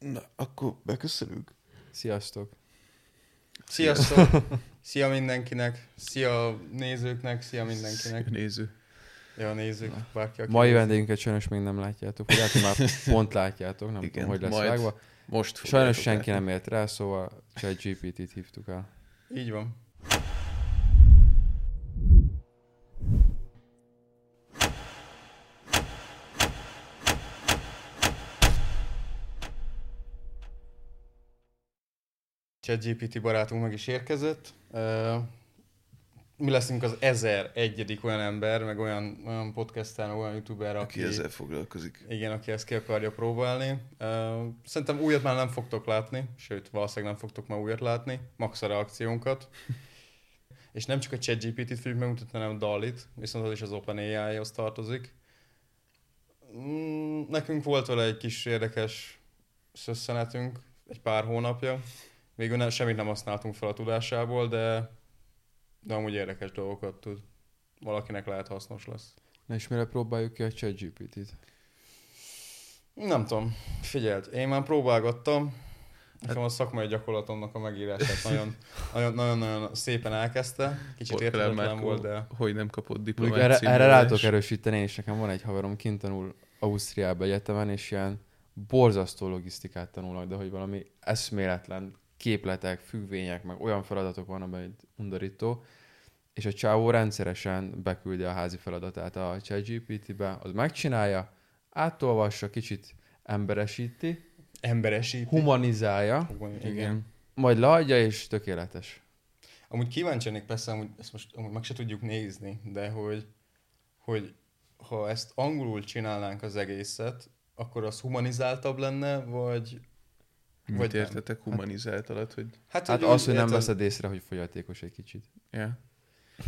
Na, akkor beköszönünk. Sziasztok! Sziasztok! Szia mindenkinek! Szia nézőknek! Szia mindenkinek! Néző. Ja, nézők, bárki, aki Mai néz. vendégünket sajnos még nem látjátok, vagy hogy már pont látjátok, nem Igen, tudom, hogy lesz vágva. Most Sajnos senki látni. nem ért rá, szóval csak GPT-t hívtuk el. Így van. ChatGPT barátunk meg is érkezett. Mi leszünk az ezer egyedik olyan ember, meg olyan, olyan podcaster, olyan youtuber, Aki ezzel foglalkozik. igen, aki ezt ki akarja próbálni. Szerintem újat már nem fogtok látni, sőt, valószínűleg nem fogtok már újat látni, max a reakciónkat. És nem csak a ChatGPT-t fogjuk megmutatni, hanem a DALL-it, viszont az is az OpenAI-hoz tartozik. Mm, nekünk volt vele egy kis érdekes szösszenetünk egy pár hónapja. Végül nem, semmit nem használtunk fel a tudásából, de, de amúgy érdekes dolgokat tud. Valakinek lehet hasznos lesz. Na és mire próbáljuk ki a ChatGPT-t? Nem tudom, figyeld, én már próbálgattam, nekem a szakmai gyakorlatomnak a megírását nagyon, nagyon, nagyon, nagyon szépen elkezdte, kicsit érthetetlen volt, de Hogy nem kapott diplomát erre, erre rá adás. tudok erősíteni, és nekem van egy haverom, kint tanul Ausztriába egyetemen, és ilyen borzasztó logisztikát tanulnak, de hogy valami eszméletlen képletek, függvények, meg olyan feladatok van, amely undorító, és a csávó rendszeresen beküldi a házi feladatát a ChatGPT-be, az megcsinálja, átolvassa, kicsit emberesíti, emberesíti. humanizálja, Igen. Igen. majd leadja, és tökéletes. Amúgy kíváncsi lennék persze, amúgy ezt most amúgy meg se tudjuk nézni, de hogy, hogy ha ezt angolul csinálnánk az egészet, akkor az humanizáltabb lenne, vagy... Mit Vagy nem. értetek humanizált alatt, hogy... Hát úgy az, hogy nem érted- veszed észre, hogy fogyatékos egy kicsit. Ja.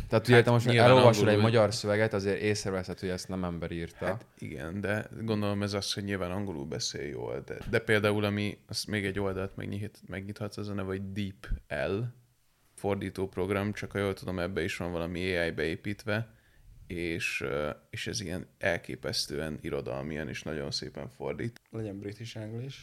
Tehát ugye te most Hát nyilván elolvasod egy magyar szöveget, azért észreveszed, hogy ezt nem ember írta. Hát igen, de gondolom ez az, hogy nyilván angolul beszél jól, de, de például ami, azt még egy oldalt megnyit, megnyithatsz, az a neve, hogy DeepL fordító program, csak ha jól tudom, ebbe is van valami AI beépítve, és, és ez ilyen elképesztően irodalmian is nagyon szépen fordít. Legyen British English,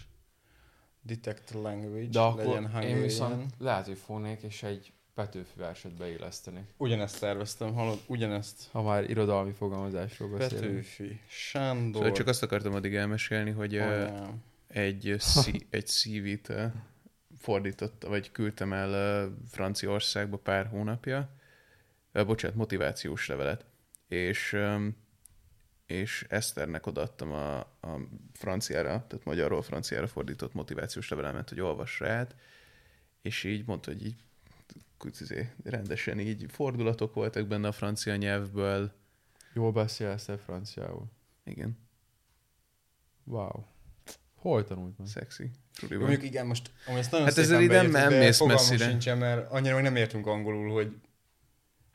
Detect Language, De akkor legyen én Hungarian. viszont lehet, hogy fognék, és egy Petőfi verset beilleszteni. Ugyanezt terveztem, hallod, ugyanezt. Ha már irodalmi fogalmazásról beszélünk. Petőfi, Sándor, Szóval csak azt akartam addig elmesélni, hogy anyám. egy, szí, egy ö, fordított, vagy küldtem el Franciaországba pár hónapja, bocsánat, motivációs levelet, és, és Eszternek odaadtam a, a franciára, tehát magyarról franciára fordított motivációs levelemet, hogy olvassa át, és így mondta, hogy így izé, rendesen így fordulatok voltak benne a francia nyelvből. Jól beszélsz te franciául. Igen, Wow. Hol tanultam? szexi. Jó, Suliban. Mondjuk igen, most amúgy ezt nagyon Hát ezzel szépen így nem- nem mész messzire. sincsen, mert annyira még nem értünk angolul, hogy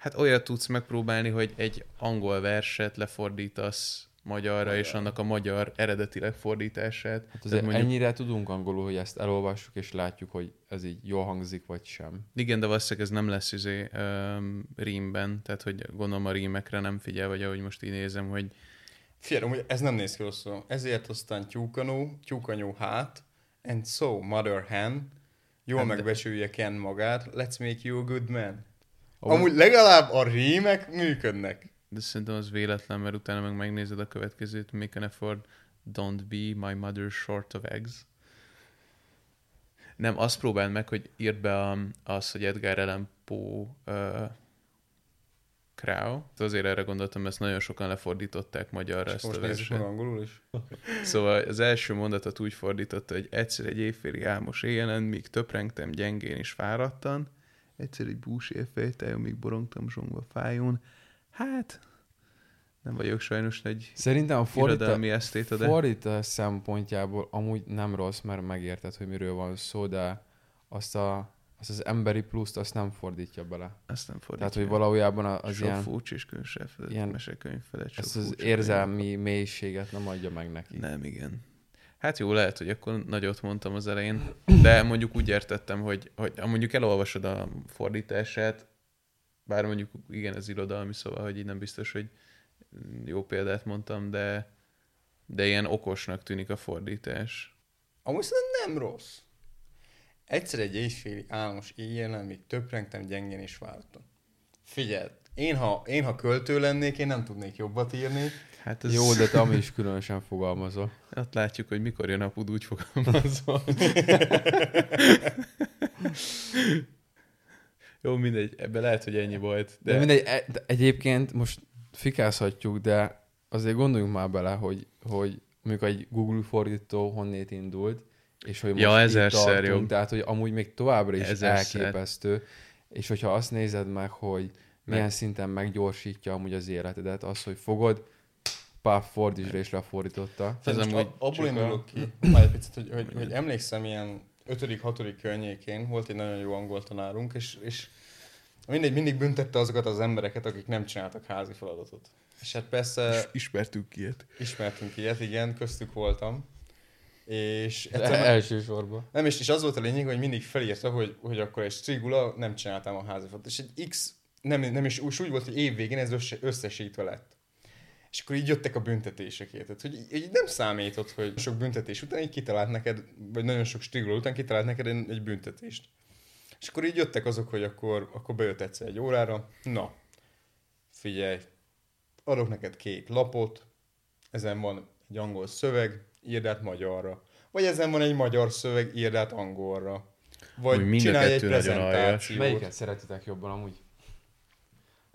Hát olyat tudsz megpróbálni, hogy egy angol verset lefordítasz magyarra, Magyar. és annak a magyar eredetileg fordítását. Hát azért mondjuk- ennyire tudunk angolul, hogy ezt elolvassuk, és látjuk, hogy ez így jól hangzik, vagy sem. Igen, de valószínűleg ez nem lesz izé, um, rímben, tehát hogy gondolom a rímekre nem figyel, vagy ahogy most így nézem, hogy figyelj, amúgy ez nem néz ki rosszul. Ezért aztán tyúkanó, tyúkanyó hát, and so, mother hen, jól Hát de- megbecsülje Ken magát, let's make you a good man. Amúgy- Amúgy legalább a rímek működnek. de szerintem az véletlen, mert utána meg megnézed a következőt, make an effort, don't be my mother short of eggs. Nem, azt próbáld meg, hogy írd be a, az, hogy Edgar Allan Poe uh, Crow. Azért erre gondoltam, ezt nagyon sokan lefordították magyarra És ezt a most meg verset. angolul is. Szóval az első mondatot úgy fordította, hogy egyszer egy éjféli álmos éjjelen, míg töprengtem gyengén és fáradtan, egyszer egy bús évfejtájon, míg borongtam zsongva fájón. Hát, nem vagyok sajnos egy Szerintem a fordítás, esztéta, de fordítás szempontjából amúgy nem rossz, mert megérted, hogy miről van szó, de azt, a, azt az emberi pluszt azt nem fordítja bele. azt nem fordítja. Tehát, hogy valójában az sok ilyen, furcs és felett, ilyen- mesekönyv felett. ezt az érzelmi mélységet nem adja meg neki. Nem, igen. Hát jó, lehet, hogy akkor nagyot mondtam az elején, de mondjuk úgy értettem, hogy, hogy mondjuk elolvasod a fordítását, bár mondjuk igen, ez irodalmi, szóval, hogy így nem biztos, hogy jó példát mondtam, de, de ilyen okosnak tűnik a fordítás. Amúgy szerintem nem rossz. Egyszer egy éjféli álmos éjjel, még töprengtem, gyengén és váltam. Figyeld, én ha, én ha költő lennék, én nem tudnék jobbat írni. Hát Ez... Jó, de te ami is különösen fogalmazol. Hát látjuk, hogy mikor jön a pud, úgy fogalmazol. Jó, mindegy, ebbe lehet, hogy ennyi volt. De, de mindegy, e- de egyébként most fikázhatjuk, de azért gondoljunk már bele, hogy, hogy mondjuk egy Google fordító honnét indult, és hogy most Ja, itt ezerszer tartunk, jobb. tehát hogy amúgy még továbbra is Ezerszer. elképesztő, és hogyha azt nézed meg, hogy milyen Meg- szinten meggyorsítja amúgy az életedet, az, hogy fogod, pár fordítsra és lefordította. Ez Ez amúgy abból indulok ki, várj egy picit, hogy, hogy, hogy emlékszem ilyen 5.-6. környékén volt egy nagyon jó angol tanárunk, és, és mindegy, mindig büntette azokat az embereket, akik nem csináltak házi feladatot. És hát persze Ismertük ilyet. ismertünk ilyet, igen, köztük voltam. És El, egyszer, elsősorban. nem, és, és az volt a lényeg, hogy mindig felírta, hogy, hogy akkor egy strigula nem csináltam a házi feladatot. És egy X, nem, nem is úgy, úgy volt, hogy évvégén ez össze, összesítve lett. És akkor így jöttek a büntetések, érted? Hogy így, így nem számított, hogy sok büntetés után így kitalált neked, vagy nagyon sok strigula után kitalált neked egy egy büntetést. És akkor így jöttek azok, hogy akkor, akkor bejött egyszer egy órára. Na, figyelj, adok neked két lapot, ezen van egy angol szöveg, írd át magyarra. Vagy ezen van egy magyar szöveg, írd át angolra. Vagy csinálj egy prezentációt. Melyiket szeretitek jobban amúgy?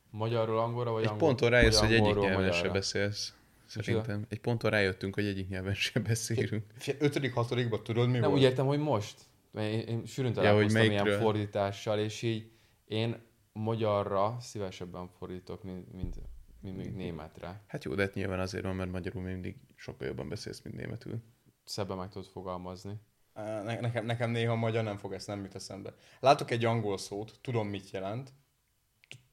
Magyarról angolra, vagy Egy angol, ponton rájössz, hogy egyik nyelven se beszélsz. Szerintem. Egy ponton rájöttünk, hogy egyik nyelven se beszélünk. Ötödik, hatodikban tudod mi Nem, volt? úgy értem, hogy most. Mert Én, én sűrűn találkoztam ilyen melyikről? fordítással, és így én magyarra szívesebben fordítok, mint, mint, mint még németre. Hát jó, de hát nyilván azért van, mert magyarul még mindig sokkal jobban beszélsz, mint németül. Szebben meg tudod fogalmazni. Ne, nekem, nekem néha magyar nem fog ezt nem jut eszembe. Látok egy angol szót, tudom mit jelent,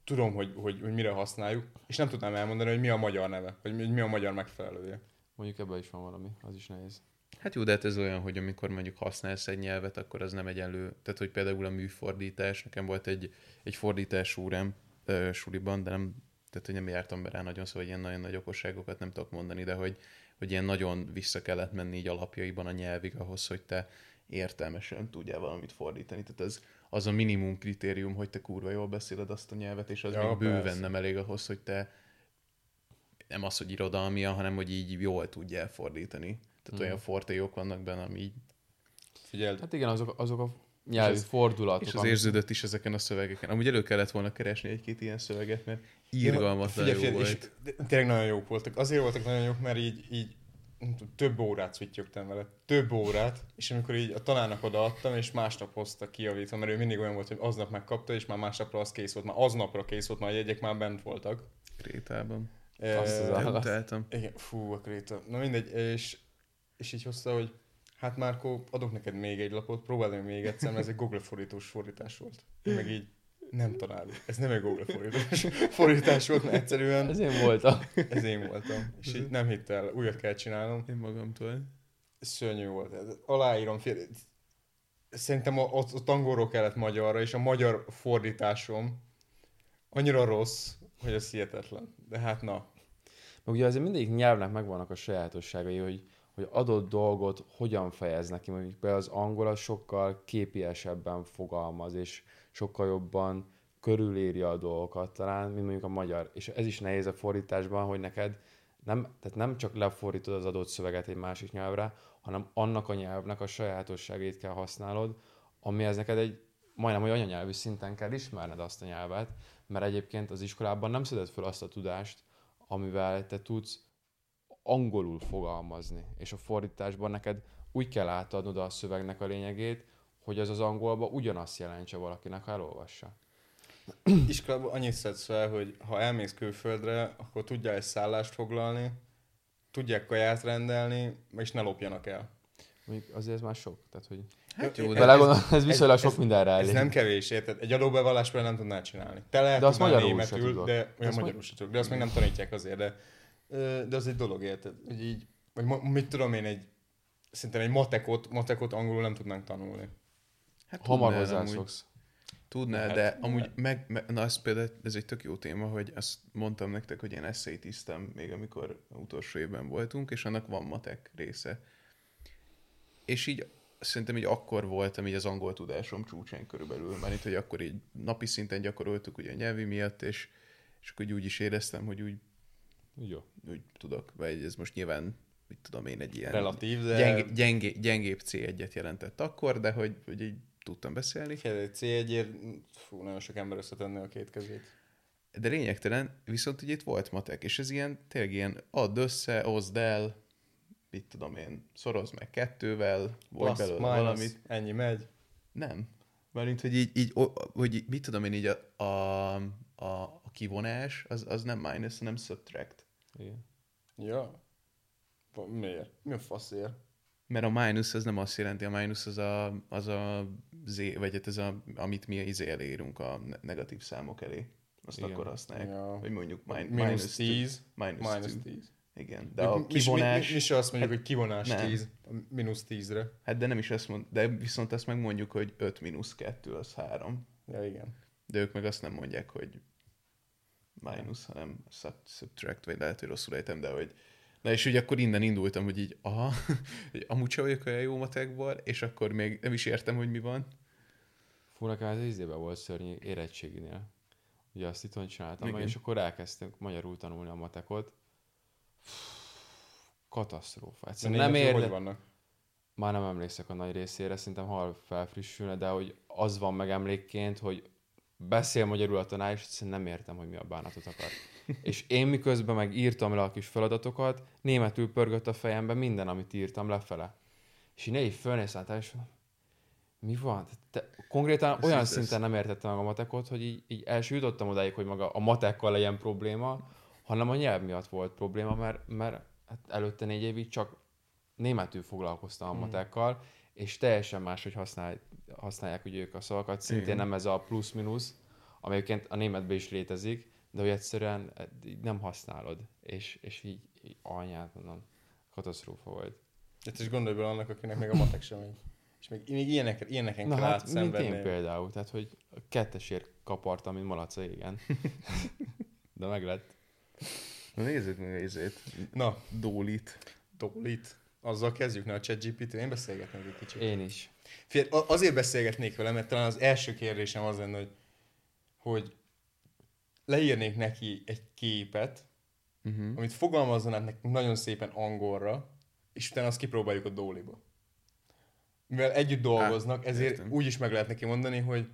tudom, hogy, hogy, hogy mire használjuk, és nem tudnám elmondani, hogy mi a magyar neve, hogy mi, hogy mi a magyar megfelelője. Mondjuk ebben is van valami, az is nehéz. Hát jó, de hát ez olyan, hogy amikor mondjuk használsz egy nyelvet, akkor az nem egyenlő. Tehát, hogy például a műfordítás, nekem volt egy, egy fordítás órám ö, suliban, de nem, tehát, hogy nem jártam be rá nagyon, szóval ilyen nagyon nagy okosságokat nem tudok mondani, de hogy, hogy ilyen nagyon vissza kellett menni így alapjaiban a nyelvig ahhoz, hogy te értelmesen tudjál valamit fordítani. Tehát ez az a minimum kritérium, hogy te kurva jól beszéled azt a nyelvet, és az Ja, még bőven persze. nem elég ahhoz, hogy te nem az, hogy irodalmian, hanem hogy így jól tudjál fordítani. Tehát olyan fortéjók vannak benne, ami így Figyeld, Hát igen, azok, azok a nyelvi És az- fordulatok. És az érződött is ezeken a szövegeken. Amúgy elő kellett volna keresni egy-két ilyen szöveget, mert írgalmatlan jó volt. és tényleg nagyon jók voltak. Azért voltak nagyon jók, mert így, így tudom, több órát szüttyögtem vele. Több órát, és amikor így a tanárnak odaadtam, és másnap hozta kijavítva, mert ő mindig olyan volt, hogy aznap megkapta, és már másnapra az kész volt. Már aznapra kész volt, már a jegyek már bent voltak. Krétában. Azt az állat. Igen, fú, a kréta. Na mindegy, és, és így hozta, hogy hát Márkó, adok neked még egy lapot, próbáld meg még egyszer, mert ez egy Google fordítós fordítás volt. Én meg így, nem tanár, úr, ez nem egy Google fordítós fordítás volt, mert egyszerűen Ez én voltam. ez én voltam. És így nem hitt el, újat kell csinálnom. Én magamtól. Szörnyű volt. Ez- Aláírom, fél... Szerintem a- ott, ott angolról kellett magyarra, és a magyar fordításom annyira rossz, hogy ez hihetetlen. De hát na, Meg ugye azért mindegyik nyelvnek megvannak a sajátosságai, hogy, hogy adott dolgot hogyan fejeznek ki. Mondjuk például az angol az sokkal képiesebben fogalmaz, és sokkal jobban körülírja a dolgokat talán, mint mondjuk a magyar. És ez is nehéz a fordításban, hogy neked nem, tehát nem csak lefordítod az adott szöveget egy másik nyelvre, hanem annak a nyelvnek a sajátosságait kell használod, amihez neked egy majdnem, hogy anyanyelvű szinten kell ismerned azt a nyelvet, mert egyébként az iskolában nem szeded fel azt a tudást, amivel te tudsz angolul fogalmazni, és a fordításban neked úgy kell átadnod a szövegnek a lényegét, hogy az az angolba ugyanazt jelentse valakinek, ha elolvassa. iskolában annyit szedsz fel, hogy ha elmész külföldre, akkor tudjál egy szállást foglalni, tudják kaját rendelni, és ne lopjanak el. Mondjuk azért ez már sok, tehát hogy Hát jó, Ez- de vele gondolom, ez viszonylag ez- sok mindenre Ez nem kevés, érted? Egy adóbevallás például nem tudnád csinálni. Te lehet De azt tudnál magyarul se németül, tudod. de olyan magyarul se tudok. De azt még nem tanítják azért, de, de az egy dolog, érted? Hogy így, vagy mit tudom én, egy, szerintem egy matekot, matekot angolul nem tudnánk tanulni. Hát Hamar hozzászoksz. Tudnál, Lehet, de amúgy meg, meg, na az például, ez egy tök jó téma, hogy azt mondtam nektek, hogy én eszélytisztem még amikor utolsó évben voltunk, és annak van matek része. és így szerintem így akkor voltam így az angol tudásom csúcsán körülbelül, mert itt, hogy akkor így napi szinten gyakoroltuk ugye a nyelvi miatt, és, és akkor úgy is éreztem, hogy úgy, Jó. úgy tudok, vagy ez most nyilván, mit tudom én, egy ilyen Relatív, de... gyeng, gyengé, gyengébb C1-et jelentett akkor, de hogy, hogy így tudtam beszélni. Figyelj, C1-ért, fú, nagyon sok ember összetenni a két kezét. De lényegtelen, viszont ugye itt volt matek, és ez ilyen, tényleg ilyen add össze, oszd el, mit tudom én, szoroz meg kettővel, vagy belőle minus, valamit. ennyi megy. Nem. Mármint, hogy így, így hogy mit tudom én, így a, a, a, a kivonás, az, az nem minus, hanem subtract. Igen. Ja. Miért? Mi a faszért? Mert a minus az nem azt jelenti, a minus az a, az a z, vagy hát ez a, amit mi izé elérünk a ne- negatív számok elé. Azt Igen. akkor használják. Ja. Vagy mondjuk min, Mínusz 10. Minus, Minus two. 10. Igen, de a Mi- mi- mi- kivonás... Mi, mi, se azt mondjuk, hogy kivonás nem. 10, a mínusz 10-re. Hát de nem is azt mond, de viszont azt megmondjuk, hogy 5 mínusz 2 az 3. Ja, igen. De ők meg azt nem mondják, hogy minus, hanem sub- subtract, vagy lehet, hogy rosszul ejtem, de hogy... Na és ugye akkor innen indultam, hogy így, aha, hogy amúgy sem vagyok olyan jó matekból, és akkor még nem is értem, hogy mi van. Fú, nekem ez volt szörnyű érettséginél. Ugye azt itthon csináltam, meg, Igen. és akkor elkezdtünk magyarul tanulni a matekot. Katasztrófa. De Egyszerűen nem németül hogy érde... vannak? Már nem emlékszek a nagy részére, szerintem hal felfrissülne, de hogy az van meg emlékként, hogy beszél magyarul a tanár, és egyszerűen nem értem, hogy mi a bánatot akar. és én miközben meg írtam le a kis feladatokat, németül pörgött a fejembe minden, amit írtam lefele. És így így fölnéztem, és mondom, mi van? Te, konkrétan Ez olyan így szinten nem értettem meg a matekot, hogy így, így első jutottam odáig, hogy maga a matekkal legyen probléma, hanem a nyelv miatt volt probléma, mert, mert hát előtte négy évig csak németül foglalkoztam a Hmm. matekkal, és teljesen máshogy használ, használják ugye ők a szavakat, szintén Igen. nem ez a plusz-minusz, ami egyébként a németben is létezik, de hogy egyszerűen eh, így nem használod, és, és így, így anyát mondom, katasztrófa volt. Hát is gondolj bele annak, akinek még a matek sem megy. És még, még ilyenek, ilyeneken Na kell hát, mint én például, tehát hogy kettesért kapartam, mint malaca igen. de meg lett. Na nézzük meg a izét, Na, Dólit. Dolit. Azzal kezdjük, ne a ChatGPT, én beszélgetnék egy kicsit. Én is. A- azért beszélgetnék vele, mert talán az első kérdésem az lenne, hogy, hogy leírnék neki egy képet, Uh-huh. amit fogalmazzon át nekünk nagyon szépen angolra, és utána azt kipróbáljuk a Dóliba. Mivel együtt dolgoznak, ezért értem. úgy is meg lehet neki mondani, hogy,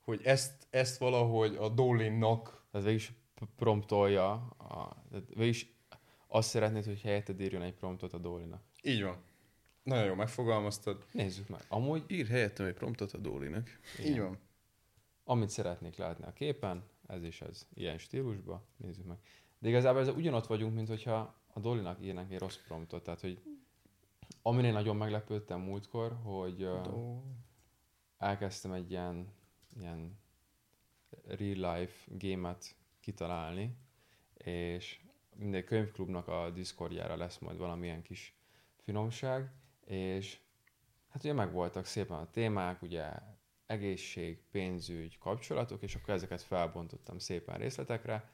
hogy ezt, ezt valahogy a Dólinnak Tehát végig is promptolja, a, tehát végig is azt szeretnéd, hogy helyetted írjon egy promptot a Dólinak. Így van. Nagyon jól megfogalmaztad. Nézzük meg. Amúgy, Ír helyettem egy promptot a Dólinak. Így van. amit szeretnék látni a képen, ez is ez, ilyen stílusban, nézzük meg. De igazából ez ugyanott vagyunk, mint hogyha a Dolinak írnánk egy rossz promptot, tehát hogy amin én nagyon meglepődtem múltkor, hogy uh, elkezdtem egy ilyen, ilyen real life gémet kitalálni, és minden könyvklubnak a Discordjára lesz majd valamilyen kis finomság, és hát ugye megvoltak szépen a témák, ugye egészség, pénzügy, kapcsolatok, és akkor ezeket felbontottam szépen részletekre,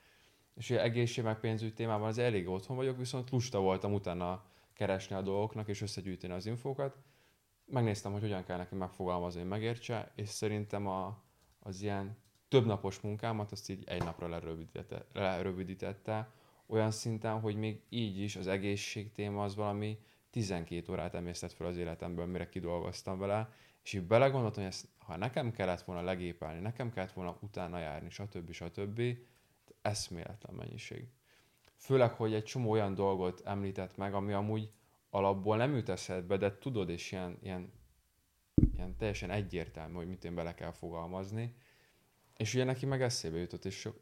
és ugye egészség meg pénzügy témában az elég otthon vagyok, viszont lusta voltam utána keresni a dolgoknak és összegyűjteni az infókat. Megnéztem, hogy hogyan kell neki megfogalmazni, hogy megértse, és szerintem a, az ilyen többnapos munkámat azt így egy napra lerövidítette, lerövidítette, olyan szinten, hogy még így is az egészség téma az valami 12 órát emésztett fel az életemből, mire kidolgoztam vele, és így belegondoltam, hogy ezt, ha nekem kellett volna legépelni, nekem kellett volna utána járni, stb. stb. eszméletlen mennyiség. Főleg, hogy egy csomó olyan dolgot említett meg, ami amúgy alapból nem jut eszedbe, de tudod, és ilyen, ilyen, ilyen teljesen egyértelmű, hogy mit én bele kell fogalmazni. És ugye neki meg eszébe jutott, és sok,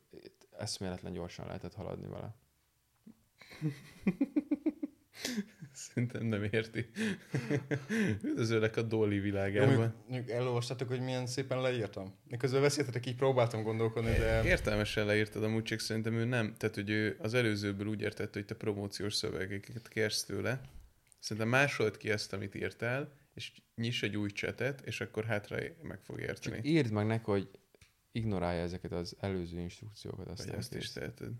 eszméletlen gyorsan lehetett haladni vele. Szerintem nem érti. Üdvözöllek a Jó, világában. mondjuk- elolvastatok, hogy milyen szépen leírtam. Miközben beszéltetek, így próbáltam gondolkodni, de... Értelmesen leírtad amúgy, csak szerintem ő nem. Tehát, hogy ő az előzőből úgy értette, hogy te promóciós szövegeket kérsz tőle. Szerintem másolt ki ezt, amit írtál, és nyiss egy új csetet, és akkor hátra meg fog érteni. Csak írd meg neki, hogy ignorálja ezeket az előző instrukciókat. Vagy Aztán ezt is teheted.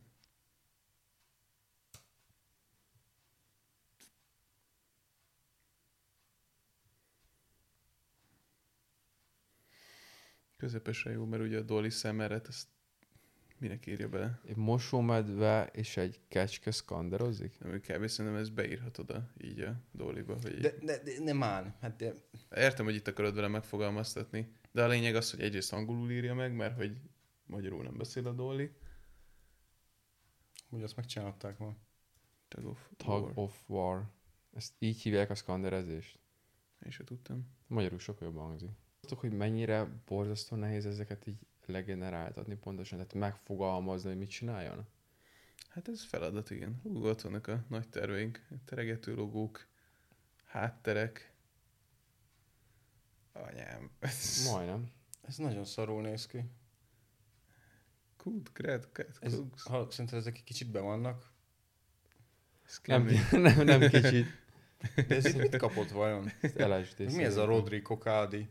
Közepesen jó, mert ugye a Dolly Summer-et, ezt minek írja bele? Egy mosómedve és egy kecske szkanderozik? Nem, kb. szerintem ezt beírhatod a, így a Dollyba. Hogy De, de, de nem áll. Hát de, Értem, hogy itt akarod vele megfogalmaztatni, de a lényeg az, hogy egyrészt angolul írja meg, mert hogy magyarul nem beszél a Dolly. úgy azt megcsinálták ma. Tug of Tug War. of War. Ezt így hívják a szkanderezést? Én se tudtam. Magyarul sokkal jobban hangzik. Tudtok, hogy mennyire borzasztó nehéz ezeket így legeneráltatni pontosan, tehát megfogalmazni, hogy mit csináljon? Hát ez feladat, igen. Hú, ott vannak a nagy terveink. Teregető logók, hátterek. Anyám. Majdnem. Ez nagyon szarul néz ki. Kud, kred, kred, Ez, ha szerinted ezek egy kicsit be vannak, Ez Nem, nem, nem kicsit. de ez mit kapott vajon? LSD Mi ez a szerintem. Rodrigo Kádi?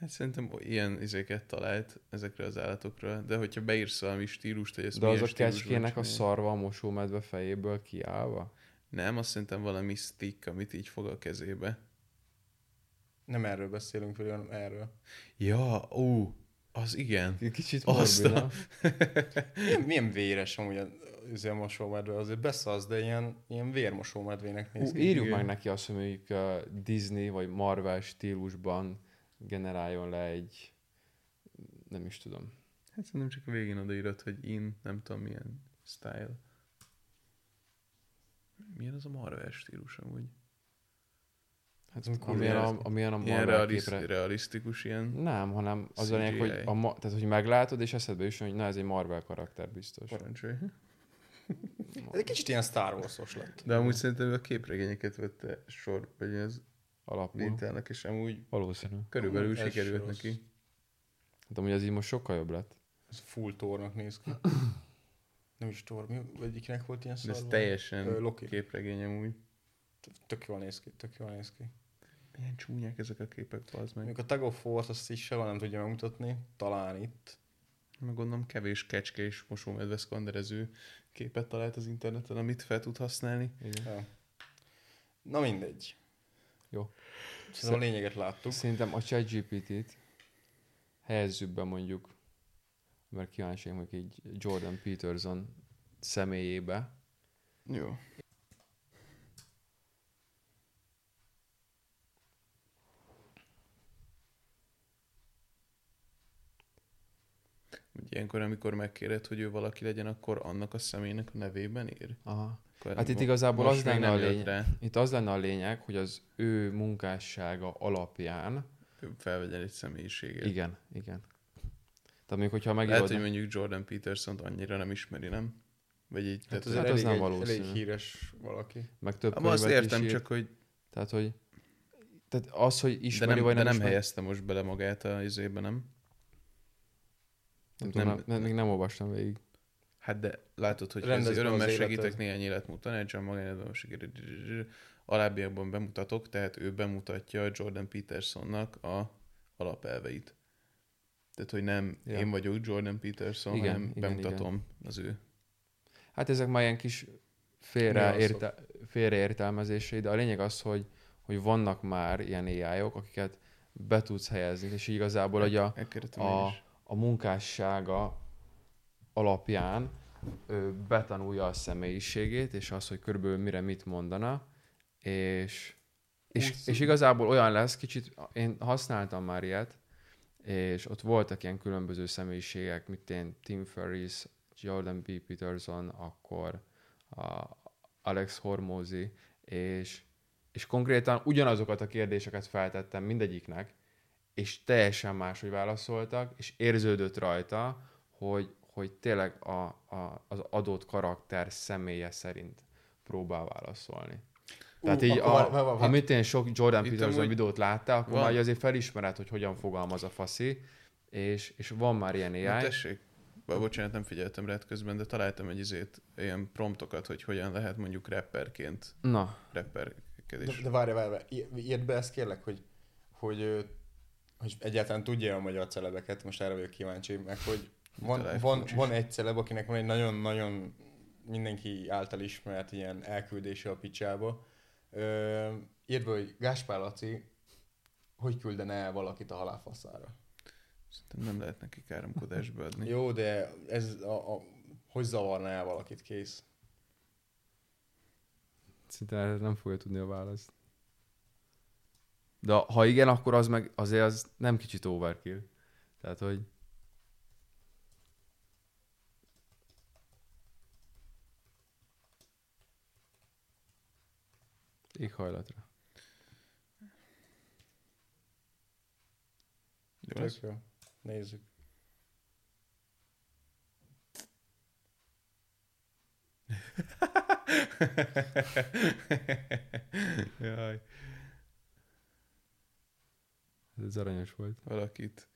Hát szerintem ilyen izéket talált ezekre az állatokra, de hogyha beírsz valami stílust, hogy ezt De az a kecskének a szarva a mosómedve fejéből kiállva? Nem, azt szerintem valami stick, amit így fog a kezébe. Nem erről beszélünk, vagy hanem erről. Ja, ó, az igen. Kicsit Azt morbid, a- nem? Milyen, milyen véres amúgy a- az ilyen mosómedve, azért beszarsz, de ilyen, ilyen vérmosómedvének néz ki. írjuk meg neki azt, hogy mondjuk uh, Disney vagy Marvel stílusban generáljon le egy nem is tudom. Hát szerintem csak a végén odaírod, hogy in, nem tudom milyen style. Milyen az a Marvel stílus amúgy? Hát, amikor amilyen, ilyen- a, amilyen a Ilyen Marvel realis- képre... realisztikus ilyen. Nem, hanem az a lényeg, hogy, CGI. a, ma- tehát, hogy meglátod, és eszedbe is, hogy na ez egy Marvel karakter biztos. Parancsolj. Ez egy kicsit ilyen Star Wars-os lett. De amúgy szerintem a képregényeket vette sor, vagy az Alapul. Lintelnek, és amúgy Valószínű. körülbelül se sikerült rossz. neki. Hát amúgy az így most sokkal jobb lett. Ez full tornak néz ki. Nem is tor, mi? Egyiknek volt ilyen De ez teljesen Ö, Loki. képregény amúgy. Tök jól néz ki, tök jól néz ki. Milyen csúnyák ezek a képek, az meg. Mondjuk a Tag of War-t azt is sehol nem tudja megmutatni, talán itt. Meg gondolom kevés kecske és mosómedve szkanderező képet talált az interneten, amit fel tud használni. Igen. Ja. Na mindegy. Jó. Szerintem a lényeget láttuk. Szerintem a ChatGPT-t helyezzük be mondjuk, mert kíváncsi vagyok így Jordan Peterson személyébe. Jó. Ugye ilyenkor, amikor megkéred, hogy ő valaki legyen, akkor annak a személynek a nevében ír? Aha. Akkor Hát itt igazából az még lenne a lényeg. rá, Itt az lenne a lényeg, hogy az ő munkássága alapján, hogy felvegyen egy személyiséget. igen, igen. Tehát mondjuk, hogyha Lehet, megírod, hogy mondjuk Jordan Peterson annyira nem ismeri, nem? Vagy így, Hát tehát, Hát az elég, nem egy, valószínű. elég híres valaki. meg több Hát azt értem, is csak hogy Tehát, hogy tehát az, hogy de ismeri nem, vagy de nem, nem ismeri, helyezte most bele magát a izébe, nem? Nem, nem- tudom, nem, még nem olvastam végig. Hát de látod, hogy Rendezd ez örömmel segítek néhány életmód tanácsom, magánéletben segítek. Alábbiakban bemutatok, tehát ő bemutatja Jordan Petersonnak a alapelveit. Tehát, hogy nem Ja. én vagyok Jordan Peterson, Igen, hanem igen, bemutatom az ő. Hát ezek már ilyen kis félre érte, félreértelmezései, de a lényeg az, hogy, hogy vannak már ilyen ai -ok, akiket be tudsz helyezni, és így igazából, hogy a, Elkeretem a, én is. A munkássága alapján ő betanulja a személyiségét, és az, hogy körülbelül mire mit mondana, és, és, és igazából olyan lesz, kicsit, én használtam már ilyet, és ott voltak ilyen különböző személyiségek, mint én Tim Ferriss, Jordan B. Peterson, akkor a Alex Hormozy, és, és konkrétan ugyanazokat a kérdéseket feltettem mindegyiknek, és teljesen máshogy válaszoltak, és érződött rajta, hogy, hogy tényleg a, a, az adott karakter személye szerint próbál válaszolni. Tehát így, akkor a, várj, várj, várj. amit én sok Jordan Peterson amúgy videót láttál, akkor van- már azért felismered, hogy hogyan fogalmaz a faszi, és, és van már ilyen Na, AI. tessék, Bár bocsánat, nem figyeltem rád közben, de találtam egy izét, ilyen promptokat, hogy hogyan lehet mondjuk rapperként Na, rapperkedés. De, de várj, várj, várj. I- írd be ezt kérlek, hogy, hogy, hogy egyáltalán tudja a magyar celebeket, most erre vagyok kíváncsi, meg hogy van, van, van egy celeb, akinek van egy nagyon-nagyon mindenki által ismert ilyen elküldése a picsába. Ö, írd be, hogy Gáspár Laci hogy küldene el valakit a halálfaszára. Szerintem nem lehet neki káromkodásba adni. Jó, de ez a, a, hogy zavarná el valakit kész? Szinte erre nem fogja tudni a választ. De ha igen, akkor az meg azért az nem kicsit overkill. Tehát, hogy éghajlatra. Jó lesz? Tök jó. Nézzük. Jaj, Ez aranyos volt. valakit.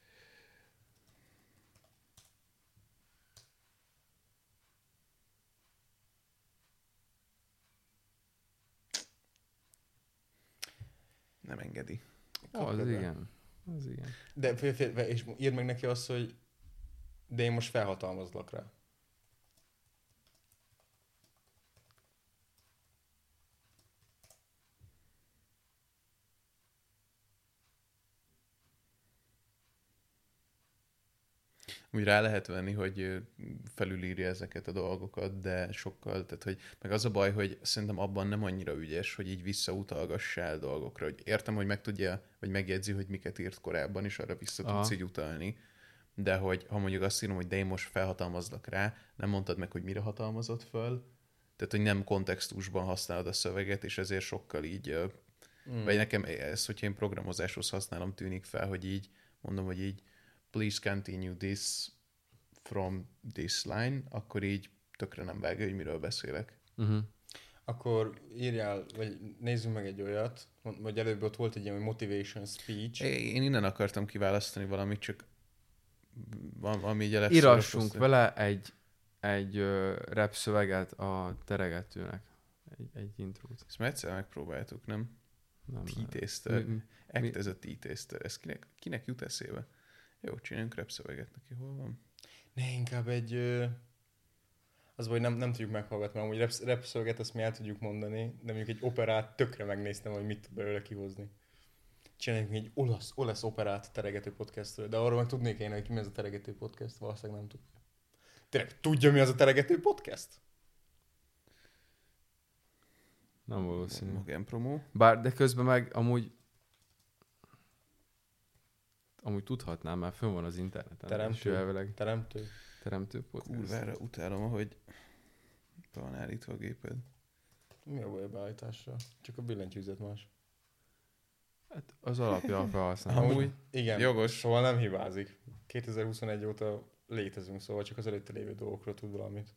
Nem engedi. Az Kapja be. igen. Az igen. De és írd meg neki azt, hogy de én most felhatalmazlak rá. Úgy rá lehet venni, hogy felülírja ezeket a dolgokat, de sokkal, tehát hogy meg az a baj, hogy szerintem abban nem annyira ügyes, hogy így visszautalgass el dolgokra. Hogy értem, hogy meg tudja, vagy megjegyzi, hogy miket írt korábban, és arra vissza Aha. tudsz így utalni. De hogy ha mondjuk azt írom, hogy de én most felhatalmazlak rá, nem mondtad meg, hogy mire hatalmazott föl, tehát, hogy nem kontextusban használod a szöveget, és ezért sokkal így, Mm. vagy nekem ez, hogyha én programozáshoz használom, tűnik fel, hogy így mondom, hogy így please continue this from this line, akkor így tökre nem vágja, hogy miről beszélek. Uh-huh. Akkor írjál, vagy nézzünk meg egy olyat, vagy előbb ott volt egy ilyen motivation speech. Én innen akartam kiválasztani valamit, csak am- ami így Írassunk vele egy, egy uh, rap szöveget a teregetőnek. Egy, egy intrót. Ezt már egyszer megpróbáltuk, nem? Nem, T-taster. mi- mi- Act as a T-taster. Ez kinek, kinek jut eszébe? Jó, csináljunk rap szöveget neki, hol van? Ne, inkább egy... Ö... Az hogy nem, nem tudjuk meghallgatni, mert amúgy rap, rap szöveget azt mi el tudjuk mondani, de mondjuk egy operát tökre megnéztem, hogy mit tud belőle kihozni. Csináljunk egy olasz, olasz operát teregető podcastről, de arról meg tudnék én, hogy mi ez a teregető podcast, valószínűleg nem tudja. Tényleg tudja, mi az a teregető podcast? Nem valószínű. Magen promo. Bár, de közben meg amúgy amúgy tudhatnám, mert fönn van az interneten. Teremtő. Elvileg Teremtő. teremtő podcast. Kurvára utálom, ahogy be van állítva a géped. Mi a baj a beállításra? Csak a billentyűzet más. Hát az alapja a felhasználó. Amúgy Igen, jogos. szóval nem hibázik. 2021 óta létezünk, szóval csak az előtte lévő dolgokról tud valamit.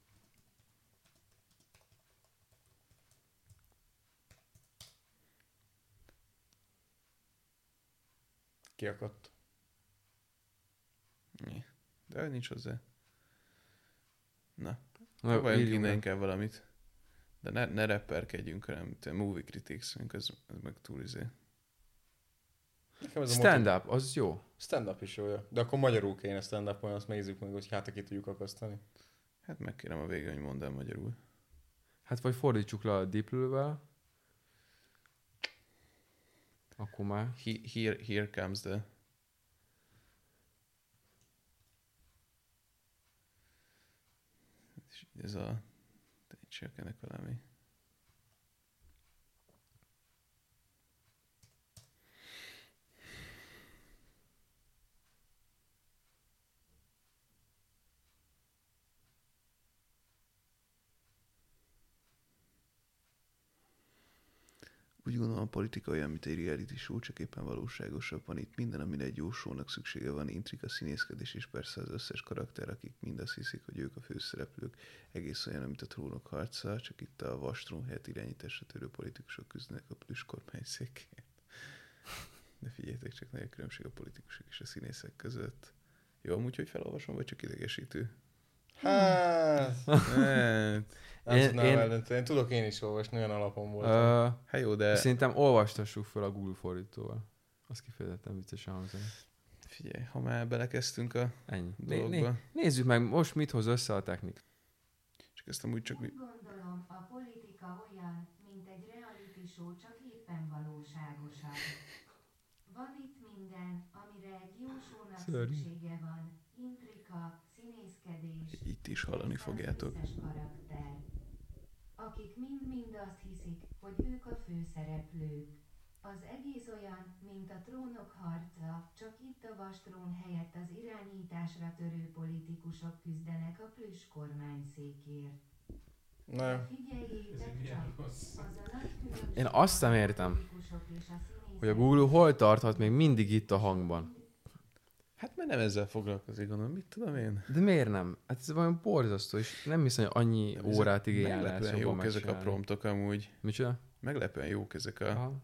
Kiakadt. Nyí. De nincs hozzá. Na, Na, innen meg. inkább valamit. De ne, ne rapperkedjünk, hanem te movie critics ez, ez meg túl izé. Stand-up, az jó. Stand-up is jó, ja. De akkor magyarul kéne stand-up azt nézzük meg, hogy hát ki tudjuk akasztani. Hát megkérem a végén, hogy mondd el magyarul. Hát vagy fordítsuk le a diplővel. Akkor már. He, here, here comes the... Ez a... Csak ennek valami... Úgy gondolom, a politika olyan, mint egy reality show, csak éppen valóságosabb van itt. Minden, amire egy jó shownak szüksége van, intrika, színészkedés, és persze az összes karakter, akik mind azt hiszik, hogy ők a főszereplők, egész olyan, mint a trónok harca, csak itt a vastrón helyett irányításra törő politikusok küzdenek a plüss kormányszékért. De figyeljetek csak, nagy a különbség a politikusok és a színészek között. Jó, amúgy, hogy felolvasom, vagy csak idegesítő? Hát, Hát, nem Én- tudnám én- eldönteni. Én tudok én is olvasni, olyan alapon volt. Uh, hát jó, de Szerintem olvastassuk fel a Google fordítóval. Az kifejezetten viccesen hangzik. figyelj, ha már belekezdtünk a Ennyi. Né- né- dologba, nézzük meg, most mit hoz össze a technika. csak ezt amúgy csak... Úgy gondolom, a politika olyan, mint egy reality show, csak éppen valóságosabb. Van itt minden, amire egy jó shownak szüksége van. Intrika, is hallani fogjátok. karakter. Akik mind-mind azt hiszik, hogy ők a főszereplők. Az egész olyan, mint a trónok harca, csak itt a vastrón helyett az irányításra törő politikusok küzdenek a plüss kormányszékért. Na, különbség Én azt nem a értem, politikusok és a Hogy a Google hol tarthat még mindig itt a hangban. Hát mert nem ezzel foglalkozik, gondolom, mit tudom én. De miért nem? Hát ez valami borzasztó, és nem hiszem, hogy annyi Nem, órát igényel Meglepően jók ezek a promptok amúgy. Micsoda? Meglepően jók ezek a... Aha.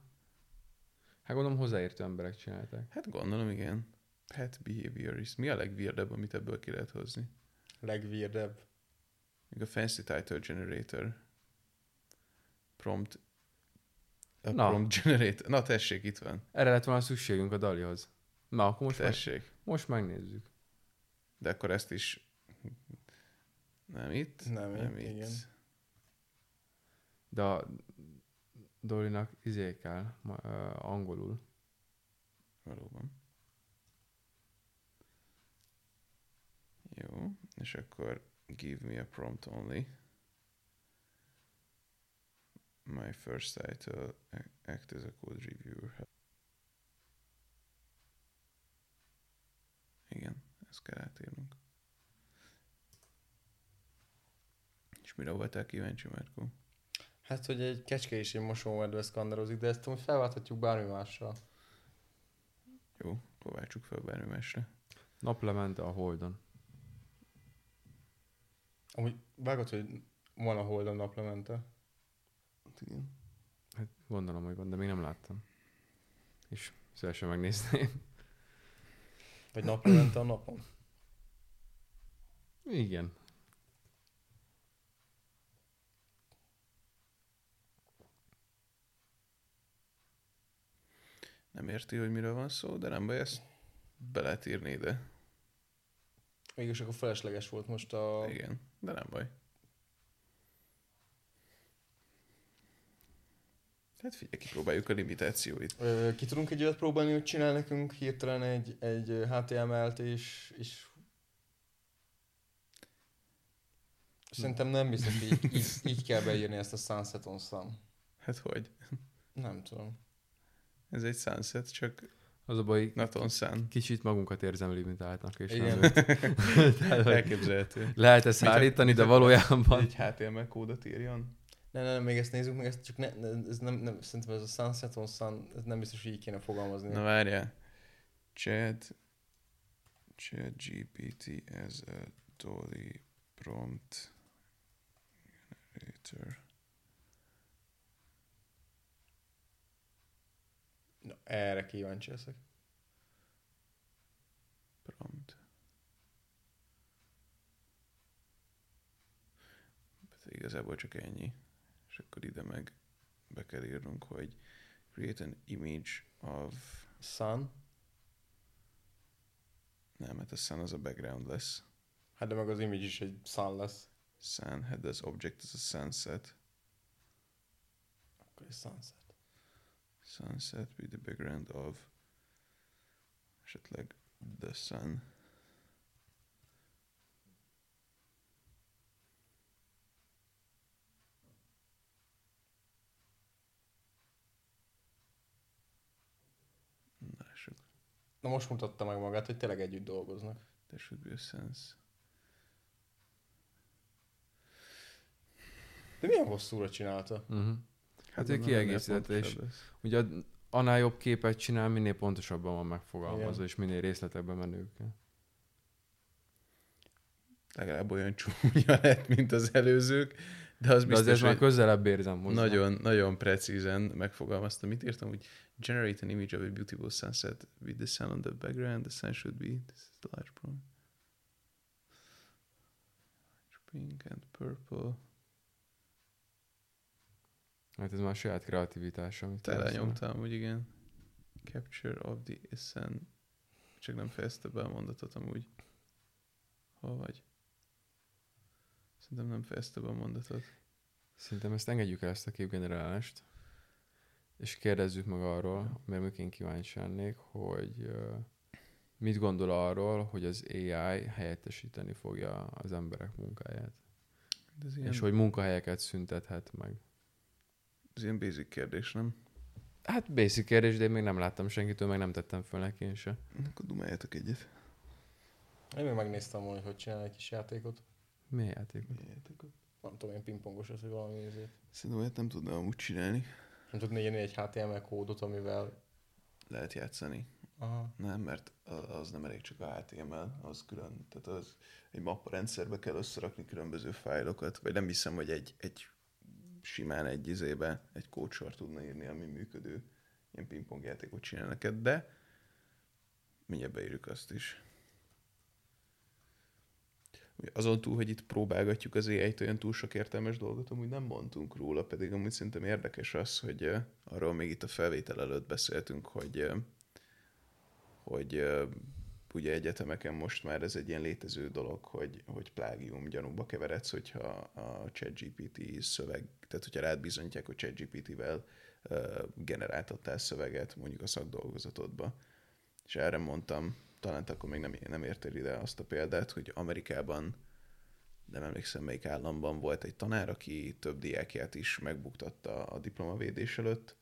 Hát gondolom hozzáértő emberek csinálták. Hát gondolom, igen. Pet behaviorist. Mi a legvirdebb, amit ebből ki lehet hozni? legvirdebb. Még a Fancy Title Generator. Prompt. A Na. prompt generator. Na tessék, itt van. Erre lett volna szükségünk a Dalihoz. Na, akkor most, meg, most megnézzük. De akkor ezt is... Nem itt. Nem, nem itt, itt. igen. De a Dolinak izé kell, ma, uh, angolul. Valóban. Jó, és akkor give me a prompt only. My first title, act as a code reviewer. Igen, ezt kell átírnunk. És mire voltál kíváncsi, Márkó? Hát, hogy egy kecske is egy mosómedve szkandarozik, de ezt amúgy felválthatjuk bármi mással. Jó, kovácsuk fel bármi másra. Naplemente a Holdon. Amúgy vágod, hogy van a Holdon naplemente. Igen. Hát gondolom, hogy van, de még nem láttam. És szívesen megnézném. Vagy naplemente a napon. Igen. Nem érti, hogy miről van szó, de nem baj, ezt be lehet írni ide. Mégis akkor felesleges volt most a... Igen, de nem baj. Hát figyelj, kipróbáljuk a limitációit. Ö, ki tudunk egy olyat próbálni, hogy csinál nekünk hirtelen egy, egy HTML-t, és, és Szerintem nem biztos, hogy így, így, így kell beírni ezt a Sunset on Sun. Hát hogy? Nem tudom. Ez egy sunset, csak Az a baj, not on sun. kicsit magunkat érzem limitáltnak, és Igen. nem Tehát, hogy Elképzelhető. lehet ezt állítani, de valójában Egy HTML kódot írjon. Ne, ne, ne, még ezt nézzük, meg ezt csak ne, ne ez nem, nem, szerintem ez a Sunset on Sun, ez nem biztos, hogy így kéne fogalmazni. Na várjál. Chat, chat GPT as a Dolly prompt generator. Na, erre kíváncsi leszek. Prompt. Hát igazából csak ennyi. És akkor ide meg be kell írnunk, hogy create an image of... Sun, Nem, hát a sun az a background lesz. hát de meg az image is egy sun lesz. Sun, hát az object az a sunset. Akkor egy sunset. Sunset be the background of esetleg the sun. Na most mutatta meg magát, hogy tényleg együtt dolgoznak. There should be a sense. De milyen hosszúra csinálta? Uh-huh. Hát ő kiegészített, és ugye annál jobb képet csinál, minél pontosabban van megfogalmazva, Igen. és minél részletekben menők. Legalább olyan csúnya lett, mint az előzők, de az De biztos, azért már közelebb érzem hozzá. nagyon, nagyon precízen megfogalmaztam. Mit írtam, hogy generate an image of a beautiful sunset with the sun on the background. The sun should be, this is the large problem. Pink and purple. Hát ez már saját kreativitás, amit Tele nyomtam, hogy igen. Capture of the essence. Csak nem fejezte be a mondatot amúgy. Hol vagy? Szerintem nem fejezte be a mondatot. Szerintem ezt engedjük el ezt a képgenerálást, és kérdezzük meg arról, mert még én kíváncsi lennék, hogy mit gondol arról, hogy az AI helyettesíteni fogja az emberek munkáját? Ez ilyen, És hogy munkahelyeket szüntethet meg? ez ilyen basic kérdés, nem? Hát basic kérdés, de én még nem láttam senkitől, meg nem tettem föl neki én se. Akkor dumáljátok egyet. Én még megnéztem volna, hogy hogy csinál egy kis játékot. Mi játékot? Játékot. Nem tudom, én pingpongos az, hogy valami ezért. Szerintem olyat nem tudna amúgy csinálni. Nem tudni írni egy HTML kódot, amivel... Lehet játszani. Aha. Nem, mert az nem elég csak a HTML, az külön, tehát az egy mappa rendszerbe kell összerakni különböző fájlokat, vagy nem hiszem, hogy egy, egy simán egy izébe egy kódsor tudna írni, ami működő ilyen pingpong játékot csinál neked, de mindjárt beírjuk azt is. Azon túl, hogy itt próbálgatjuk az ai olyan túl sok értelmes dolgot, amúgy nem mondtunk róla, pedig amúgy szerintem érdekes az, hogy arról még itt a felvétel előtt beszéltünk, hogy hogy ugye egyetemeken most már ez egy ilyen létező dolog, hogy, hogy plágium gyanúba keveredsz, hogyha a ChatGPT szöveg, tehát hogyha rád bizonyítják, hogy ChatGPT-vel generáltattál szöveget mondjuk a szakdolgozatodba. És erre mondtam, talán te akkor még nem, nem értél ide azt a példát, hogy Amerikában nem emlékszem melyik államban volt egy tanár, aki több diákját is megbuktatta a diplomavédés előtt,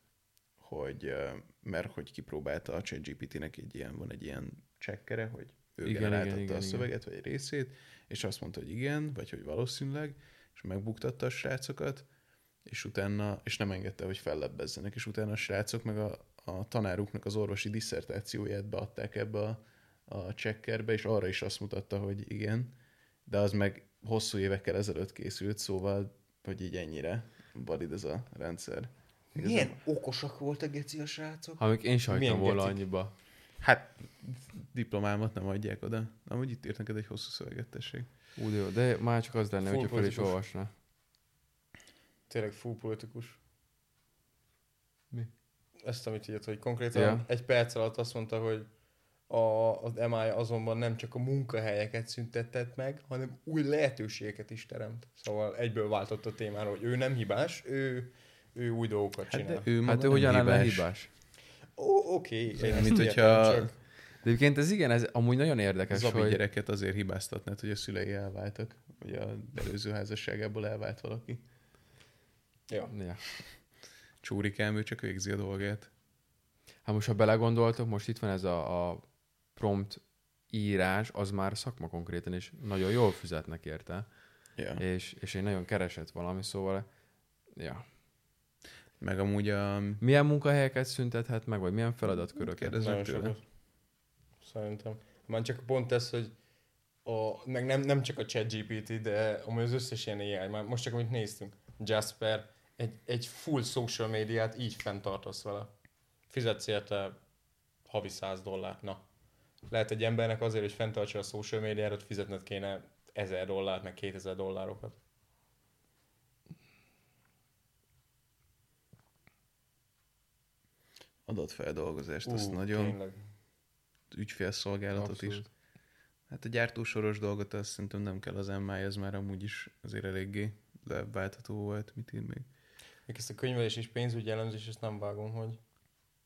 hogy mert hogy kipróbálta a ChatGPT-nek egy ilyen, van egy ilyen csekkere, hogy ő Igen, igen, generáltatta igen, igen, a igen. szöveget, vagy egy részét, és azt mondta, hogy igen, vagy hogy valószínűleg, és megbuktatta a srácokat, és utána, és nem engedte, hogy fellebbezzenek, és utána a srácok meg a, a tanáruknak az orvosi disszertációját beadták ebbe a, a csekkerbe, és arra is azt mutatta, hogy igen, de az meg hosszú évekkel ezelőtt készült, szóval, hogy így ennyire valid ez a rendszer. Milyen okosak voltak geci a srácok? Ha még én Milyen volna gecik? annyiba. Hát, diplomámat nem adják oda. Amúgy itt írt neked egy hosszú szöveget, tessék. Ú, de jó. De már csak az lenne, Full hogyha fel is olvasna. Tényleg full politikus. Mi? Ezt, amit írt, hogy konkrétan Ja. egy perc alatt azt mondta, hogy a, az MI azonban nem csak a munkahelyeket szüntetett meg, hanem új lehetőségeket is teremt. Szóval egyből váltott a témára, hogy ő nem hibás, ő, ő új dolgokat Hát csinál. de ő Hát ő nem hogyan lenne hibás. Ó, oké. Én mint hogyha- csak De egyébként ez igen, ez amúgy nagyon érdekes, Zabi hogy... gyereket azért hibáztatnád, hogy a szülei elváltak, vagy a előző házasságából elvált valaki. Ja. Ja. Csúrikám, ő csak végzi a dolgát. Hát most, ha belegondoltok, most itt van ez a, a prompt írás, az már szakma konkrétan, és nagyon jól fizetnek érte, Ja. és, és egy nagyon keresett valami, szóval, ja. Meg amúgy a... Milyen munkahelyeket szüntethet meg, vagy milyen feladatköröket? Nagyon tőle. Szerintem. Már csak pont ez, hogy a, meg nem, nem csak a ChatGPT, de amúgy az összes ilyen AI, már most csak amit néztünk, Jasper, egy, egy full social médiát így fenntartasz vele. Fizetsz érte havi 100 dollárt, na. Lehet egy embernek azért, hogy fenntartsa a social médiárat, fizetned kéne 1000 dollárt, meg 2000 dollárokat. adatfeldolgozást, azt Ú, nagyon, Tényleg. ügyfélszolgálatot is. Abszolút. Hát a gyártósoros dolgot azt szerintem nem kell az MI, az már amúgy is azért eléggé leváltható volt, mit ír még. Még ezt a könyvelés és pénzügyi elemzés, ezt nem vágom, hogy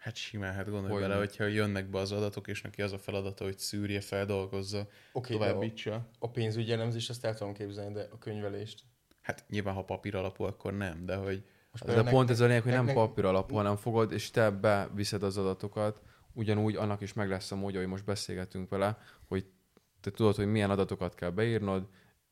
Hát simán, hát gondolj Hogyne. bele, hogyha jönnek be az adatok, és neki az a feladata, hogy szűrje, feldolgozza, oké, okay, de a, továbbítsa. a pénzügyi elemzés, azt el tudom képzelni, de a könyvelést. Hát nyilván, ha papír alapú, akkor nem, de hogy Most Ez a pont ez a lényeg, hogy nek- nem nek- papír alapú, hanem fogod, és te beviszed az adatokat, ugyanúgy annak is meg lesz a módja, hogy most beszélgetünk vele, hogy te tudod, hogy milyen adatokat kell beírnod,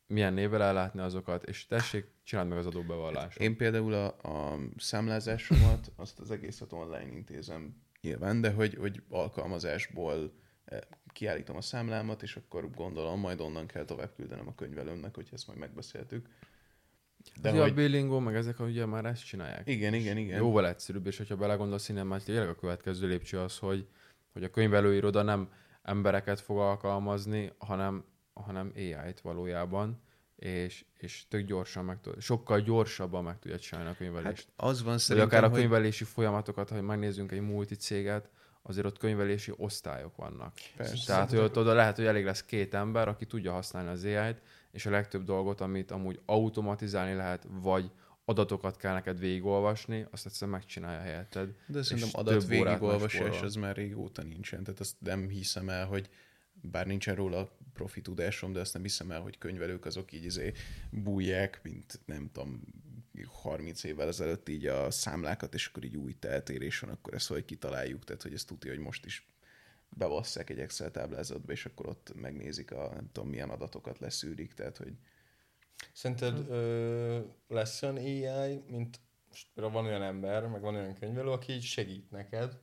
milyen névvel ellátni azokat, és tessék, csináld meg az adóbevallást. Én például a, a számlázásomat, azt az egészet online intézem nyilván, de hogy, hogy alkalmazásból eh, kiállítom a számlámat, és akkor gondolom, majd onnan kell tovább küldenem a könyvelőmnek, hogy ezt majd megbeszéltük. De De a hogy, Billingo, meg ezek ugye már ezt csinálják. igen, igen, igen. Jóval egyszerűbb, és hogyha belegondolsz, innen már tényleg a következő lépcső az, hogy, hogy a könyvelőiroda nem embereket fog alkalmazni, hanem, hanem AI-t valójában, és, és tök gyorsan meg tud, sokkal gyorsabban meg tudja csinálni a könyvelést. Hát az van Vagy szerintem, akár a hogy könyvelési folyamatokat, ha megnézzünk egy multicéget, azért ott könyvelési osztályok vannak. persze. Tehát, hogy ott oda lehet, hogy elég lesz két ember, aki tudja használni az AI-t, és a legtöbb dolgot, amit amúgy automatizálni lehet, vagy adatokat kell neked végigolvasni, azt egyszerűen megcsinálja helyetted. De szerintem adat végigolvasás az már régóta nincsen, tehát azt nem hiszem el, hogy bár nincsen róla profi tudásom, de azt nem hiszem el, hogy könyvelők azok így izé bújják, mint nem tudom, 30 évvel ezelőtt így a számlákat, és akkor így új eltérés van, akkor ezt hogy kitaláljuk, tehát hogy ezt tudja, hogy most is bevasszák egy Excel táblázatba, és akkor ott megnézik a nem tudom milyen adatokat leszűrik, tehát hogy Szerinted ö, lesz olyan AI, mint most van olyan ember, meg van olyan könyvelő, aki így segít neked,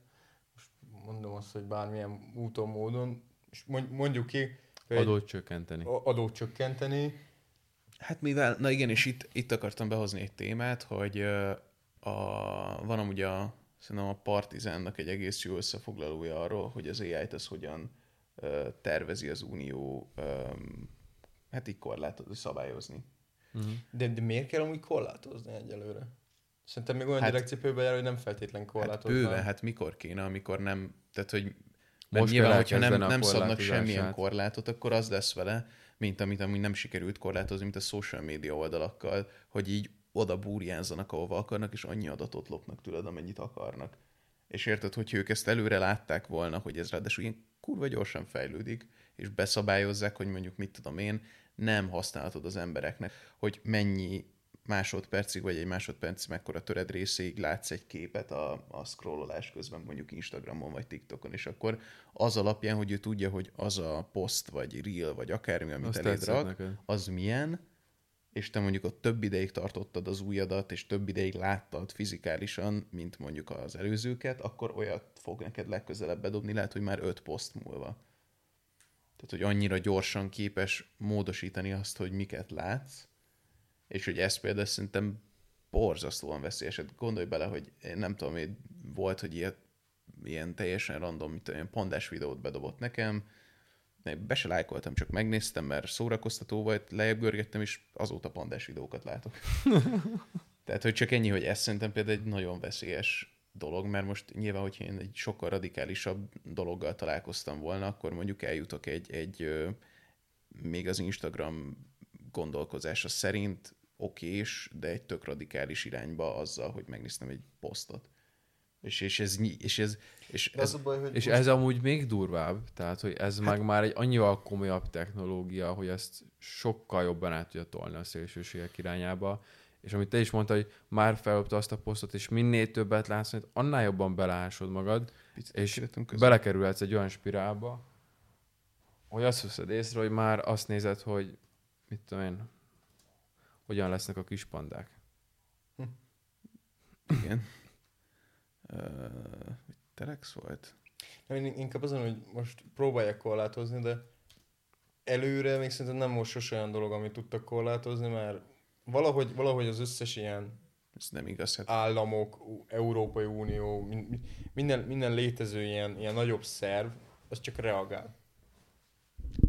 most mondom azt, hogy bármilyen úton, módon, és mond- mondjuk ki, hogy Adót csökkenteni. adót csökkenteni, Hát mivel, na igen, és itt, itt akartam behozni egy témát, hogy a, van amúgy a, szerintem a Partizánnak egy egész jó összefoglalója arról, hogy az AI-t az hogyan ö, tervezi az Unió hát így korlátozni, szabályozni. de, de miért kell amúgy korlátozni egyelőre? Szerintem még olyan Hát- hát, direktcipőbe jár, hogy nem feltétlen Hát korlátozna. bőven, hát mikor kéne, amikor nem, tehát hogy mert Most nyilván, hogyha nem, nem szabnak semmilyen korlátot, akkor az lesz vele, mint amit amúgy nem sikerült korlátozni, mint a social media oldalakkal, hogy így oda búrjánzanak, ahova akarnak, és annyi adatot lopnak tőled, amennyit akarnak. És érted, hogy ők ezt előre látták volna, hogy ez ráadásul ilyen kurva gyorsan fejlődik, és beszabályozzák, hogy mondjuk mit tudom én, nem használhatod az embereknek, hogy mennyi másodpercig, vagy egy másodperc mekkora töred részéig látsz egy képet a, a scrollolás közben, mondjuk Instagramon vagy TikTokon, és akkor az alapján, hogy ő tudja, hogy az a poszt, vagy reel, vagy akármi, amit Azt eléd rak, neked. az milyen, és te mondjuk ott több ideig tartottad az újadat, és több ideig láttad fizikálisan, mint mondjuk az előzőket, akkor olyat fog neked legközelebb bedobni, lehet, hogy már öt poszt múlva. Tehát, hogy annyira gyorsan képes módosítani azt, hogy miket látsz, és hogy ez például szerintem borzasztóan veszélyes. Hát gondolj bele, hogy én nem tudom, hogy volt, hogy ilyet, ilyen teljesen random, mint olyan pandás videót bedobott nekem, Ne, be se lájkoltam, csak megnéztem, mert szórakoztató volt, lejjebb görgettem, és azóta pandás videókat látok. Tehát, hogy csak ennyi, hogy ez szerintem például egy nagyon veszélyes dolog, mert most nyilván, hogyha én egy sokkal radikálisabb dologgal találkoztam volna, akkor mondjuk eljutok egy, egy még az Instagram gondolkozása szerint okés, de egy tök radikális irányba azzal, hogy megnéztem egy posztot. És, és ez, nyi- és ez, és De ez a baj, hogy És most- ez amúgy még durvább, tehát hogy ez meg már egy annyival komolyabb technológia, hogy ezt sokkal jobban át tudja tolni a szélsőségek irányába. És amit te is mondtad, hogy már felopta azt a posztot, és minél többet látsz, annál jobban belásod magad, Picit és belekerülhetsz egy olyan spirálba, hogy azt veszed észre, hogy már azt nézed, hogy mit tudom én, hogyan lesznek a kis pandák. Igen. Uh, Telex volt? Nem, én inkább azon, hogy most próbálják korlátozni, de előre még szerintem nem most sose olyan dolog, amit tudtak korlátozni, mert valahogy, valahogy az összes ilyen Ez nem igaz. Hát államok, Európai Unió, min- min- minden, minden létező ilyen, ilyen nagyobb szerv, az csak reagál.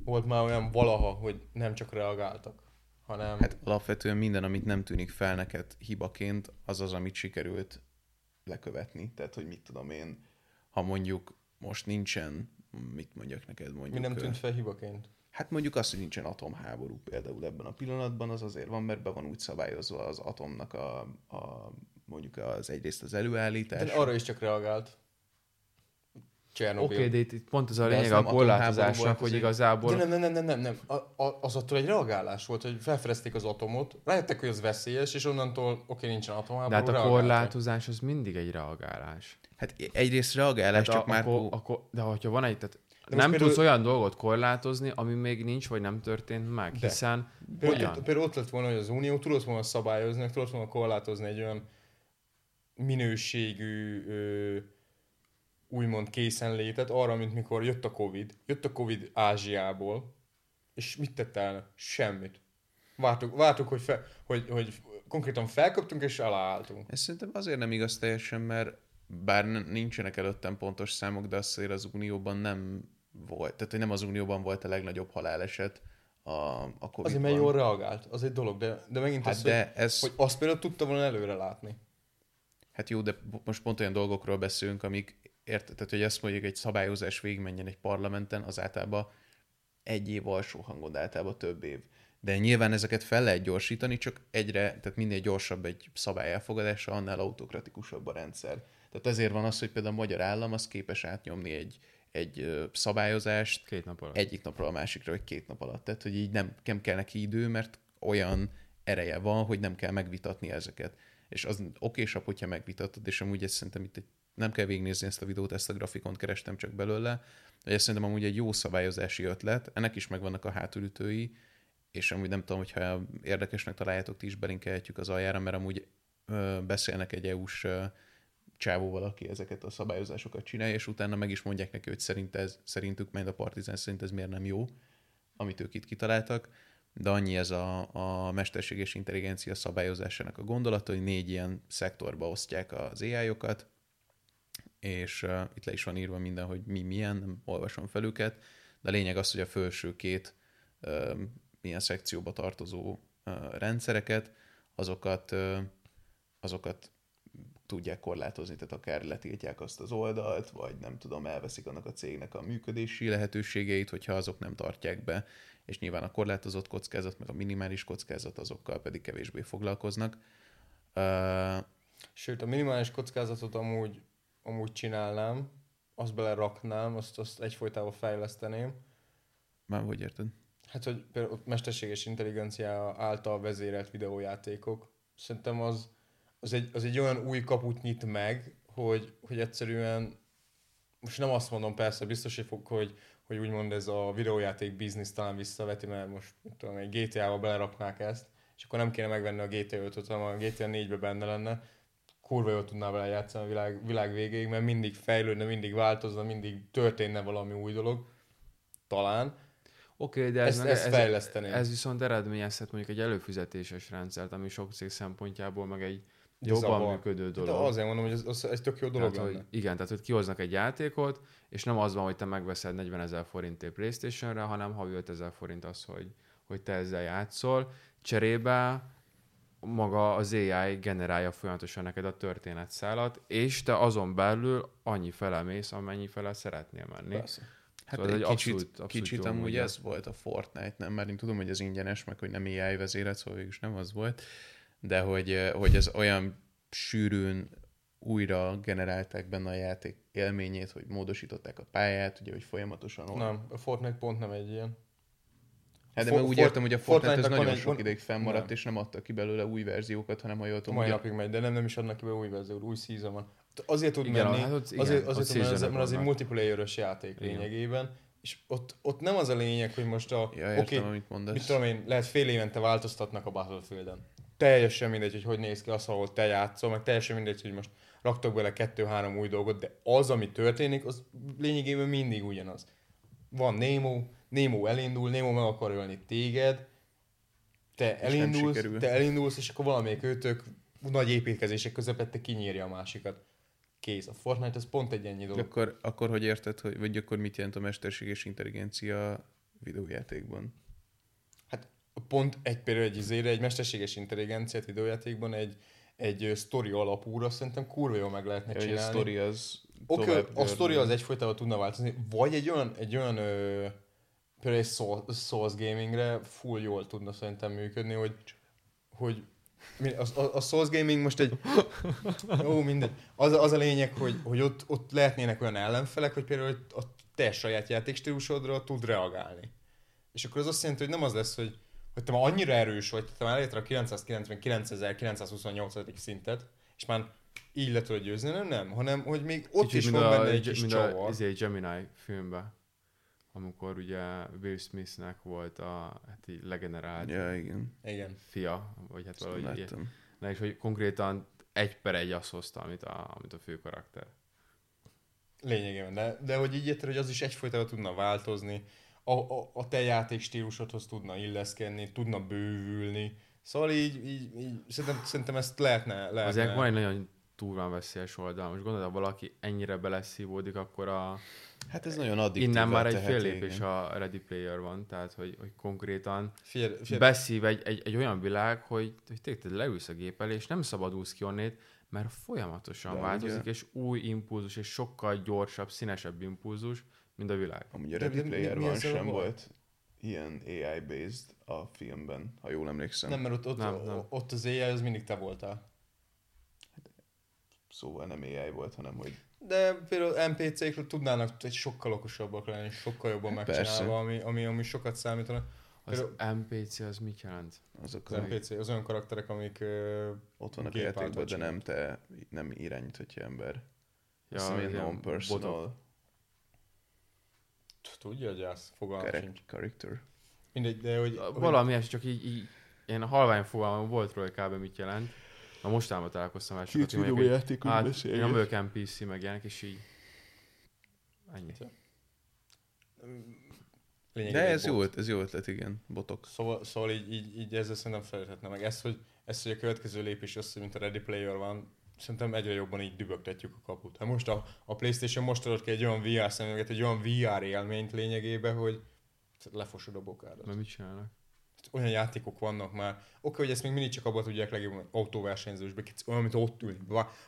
Volt már olyan valaha, hogy nem csak reagáltak, hanem... Hát alapvetően minden, amit nem tűnik fel neked hibaként, az az, amit sikerült lekövetni. Tehát, hogy mit tudom én, ha mondjuk most nincsen, mit mondjak neked mondjuk. mi nem tűnt fel hibaként. Hát mondjuk azt, hogy nincsen atomháború például ebben a pillanatban, az azért van, mert be van úgy szabályozva az atomnak a, a mondjuk az egyrészt az előállítás. De arra is csak reagált. Csernobil. Oké, okay, de itt, itt pont ez a De az lényeg a korlátozásnak, hogy az igazából... De nem, nem, nem, nem, nem. A, a, az attól egy reagálás volt, hogy felfedezték az atomot, rájöttek, hogy az veszélyes, és onnantól, oké, nincsen atomháború, De hát a korlátozás az mindig egy reagálás. Hát egyrészt reagálás, Tehát csak a, már... akkor, akkor, de hogyha van egy, tehát most nem például- tudsz olyan dolgot korlátozni, ami még nincs, vagy nem történt meg, De. hiszen Például, hogyan? például ott lett volna, hogy az Unió tudott volna szabályozni, tudott volna korlátozni egy olyan minőségű ö, úgymond készenlétet arra, mint mikor jött a Covid. Jött a Covid Ázsiából, és mit tett el? Semmit. Vártuk, vártuk hogy, fe, hogy, hogy konkrétan felköptünk és aláálltunk. Ez szerintem azért nem igaz teljesen, mert bár nincsenek előttem pontos számok, de azért az Unióban nem volt, tehát hogy nem az Unióban volt a legnagyobb haláleset a, a covid Azért, mert jól reagált, az egy dolog, de, de megint Hát az, de hogy, ez, hogy azt például tudta volna előre látni. hát jó, de most pont olyan dolgokról beszélünk, amik, érted, tehát hogy ezt mondjuk egy szabályozás végigmenjen egy parlamenten, az általában egy év alsó hangon, de általában több év. De nyilván ezeket fel lehet gyorsítani, csak egyre, tehát minél gyorsabb egy szabály elfogadása, annál autokratikusabb a rendszer. Tehát ezért van az, hogy például a magyar állam az képes átnyomni egy, egy szabályozást Két nap alatt. egyik napról a másikra, vagy két nap alatt. Tehát, hogy így nem, nem kell neki idő, mert olyan ereje van, hogy nem kell megvitatni ezeket. És az okésabb, hogyha megvitatod, és amúgy ezt szerintem itt egy, nem kell végignézni ezt a videót, ezt a grafikont kerestem csak belőle, hogy ez szerintem amúgy egy jó szabályozási ötlet, ennek is megvannak a hátulütői, és amúgy nem tudom, hogyha érdekesnek találjátok, ti is belinkelhetjük az aljára, mert amúgy ö, beszélnek egy EU-s ö, csávóval, aki ezeket a szabályozásokat csinálja, és utána meg is mondják neki, hogy szerint ez, szerintük, majd a Partizán szerint ez miért nem jó, amit ők itt kitaláltak, de annyi ez a, a mesterséges intelligencia szabályozásának a gondolata, hogy négy ilyen szektorba osztják az AI-okat, és uh, itt le is van írva minden, hogy mi milyen, nem olvasom fel őket, de a lényeg az, hogy a felső két uh, ilyen szekcióba tartozó uh, rendszereket, azokat, uh, azokat tudják korlátozni, tehát akár letiltják azt az oldalt, vagy nem tudom, elveszik annak a cégnek a működési lehetőségeit, hogyha azok nem tartják be, és nyilván a korlátozott kockázat, meg a minimális kockázat, azokkal pedig kevésbé foglalkoznak. Uh, Sőt, a minimális kockázatot amúgy, amúgy csinálnám, azt beleraknám, azt, azt egyfolytában fejleszteném. már hogy érted? Hát, hogy például ott mesterséges intelligencia által vezérelt videójátékok, szerintem az, az, egy, az egy olyan új kaput nyit meg, hogy, hogy egyszerűen, most nem azt mondom persze, biztos, hogy, fog, hogy, hogy úgymond ez a videójáték biznisz talán visszaveti, mert most tudom, egy GTA-ba beleraknák ezt, és akkor nem kéne megvenni a GTA 5-öt, hanem a GTA 4-be benne lenne, kurva jól tudná vele játszani a világ, világ végéig, mert mindig fejlődne, mindig változna, mindig történne valami új dolog, talán. Oké, okay, de ez, Ezt- meg, ezt ez, fejleszteném. ez viszont eredményezhet mondjuk egy előfizetéses rendszert, ami sok cég szempontjából meg egy De jobban zavar. működő De dolog. azért mondom, hogy ez, az, ez tök jó dolog Tehát, lenne. hogy, igen, tehát hogy kihoznak egy játékot, és nem az van, hogy te megveszed 40 ezer forintért Playstation-re, hanem havi 5 ezer forint az, hogy, hogy te ezzel játszol. Cserébe maga az AI generálja folyamatosan neked a történetszálat, és te azon belül annyi fele mész, amennyi fele szeretnél menni. Persze. Hát Szóval egy kicsit, abszolút- abszolút kicsit amúgy ez volt a Fortnite, nem? Mert én tudom, hogy ez ingyenes, meg hogy nem AI vezéret, szóval végülis nem az volt, de hogy, eh, hogy ez olyan sűrűn újra generálták benne a játék élményét, hogy módosították a pályát, ugye, hogy folyamatosan... Nem, a Fortnite pont nem egy ilyen. Hát de For- mert úgy értem, hogy a Fortnite ez Fortnite-nak van nagyon egy- sok ideig fennmaradt, Nem. és nem adtak ki belőle új verziókat, hanem ha jól tudom, Mai ugye- napig megy, de nem, nem is adnak ki be új verziót, új season van. Azért tud Igen, menni, hát ott igen, azért, azért tud menni, mert az egy vannak. multiplayeres játék Igen. lényegében, és ott, ott nem az a lényeg, hogy most a, Ja, oké, értem, amit mondasz. mit tudom én, lehet fél évente változtatnak a Battlefield-en. Teljesen mindegy, hogy hogy néz ki az, ahol te játszol, meg teljesen mindegy, hogy most raktok bele kettő-három új dolgot, de az, ami történik, az lényegében mindig ugyanaz. Van Nemo, Nemo elindul, Nemo meg akar ölni téged, te elindulsz, te elindulsz, és akkor valamelyik őtök nagy építkezések közepette kinyírja a másikat. Kész. A Fortnite ez pont egy ennyi dolog. akkor, akkor hogy érted, hogy, vagy akkor mit jelent a mesterséges intelligencia videójátékban? Hát pont egy például egy izére, egy mesterséges intelligenciát videójátékban egy, egy sztori alapúra szerintem kurva jól meg lehetne hogy a csinálni. sztori az Oké, tovább a sztori az egyfolytában tudna változni, vagy egy olyan, egy olyan ö, például egy Soul- Souls gamingre full jól tudna szerintem működni, hogy, hogy a, a, a Souls Gaming most egy... Ó, mindegy. Az, az a lényeg, hogy, hogy ott, ott lehetnének olyan ellenfelek, hogy például a te saját játékstílusodra tud reagálni. És akkor az azt jelenti, hogy nem az lesz, hogy, hogy te már annyira erős vagy, te már elérted a 999.928. szintet, és már így le tudod győzni, nem, nem, hanem hogy még ott Kicsit, is van a, benne egy kis mint a csavar. izé, Gemini filmben, amikor ugye Will Smithnek volt a hát így legenerált Ja, igen. Igen. fia, vagy hát Ezt valahogy ilyen. Na és hogy konkrétan egy per egy azt hozta, amit a, amit a fő karakter. Lényegében, de, de hogy így érted, hogy az is egyfolytában tudna változni, a, a, a te játék stílusodhoz tudna illeszkedni, tudna bővülni. Szóval így, így, így szerintem, szerintem ezt lehetne, lehetne. Azért van egy nagyon túlván veszélyes oldal. Most gondolod, ha valaki ennyire beleszívódik, akkor a, Hát ez nagyon addiktív. innen már egy fél lépés a Ready Player van, tehát hogy, hogy konkrétan Figyelj, figyelj, beszív egy, egy, egy olyan világ, hogy, hogy tényleg leülsz a gép elé, és nem szabadulsz ki onnét, mert folyamatosan De változik, ugye- és új impulzus, és sokkal gyorsabb, színesebb impulzus, mint a világ. Amúgy a Ready de mi- Player One szava sem volt? volt ilyen AI-based a filmben, ha jól emlékszem. nem, mert ott, ott, Nem, nem. ott az AI az mindig te voltál. Szóval nem AI volt, hanem hogy De például NPC-kről tudnának egy sokkal okosabbak lenni, sokkal jobban Persze. megcsinálva, ami, ami, ami sokat számítanak. Az Például- NPC az mit jelent? Azok Az a, NPC, az olyan karakterek, amik ö, ott vannak a játékban, de nem te, nem irányíthatja ember. Ja, Azt ilyen non-personal Tudja, hogy az fogalmam sincs. character. Mindegy, de hogy... Valami ez csak így, így ilyen halvány fogalmam volt róla, hogy kb. mit jelent. Na mostában találkoztam el sokat, hogy mondják, hogy hát nem vagyok NPC, meg ilyenek, és így ennyi. lényegében De ez bot. jó, ez jó ötlet, igen. Botok. Szóval, szóval így, így, így ezzel szerintem felhetne meg. Ezt hogy, ezt, hogy a következő lépés az, hogy mint a Ready Player van, szerintem egyre jobban így dübögtetjük a kaput. Hát most a, a Playstation most adott ki egy olyan VR szemüveget, egy olyan VR élményt lényegében, hogy lefosod a bokádat. Mert mit csinálnak? Olyan játékok vannak már. Oké, hogy ezt még mindig csak abban tudják legjobban autóversenyzősbe, olyan, mint ott ülni.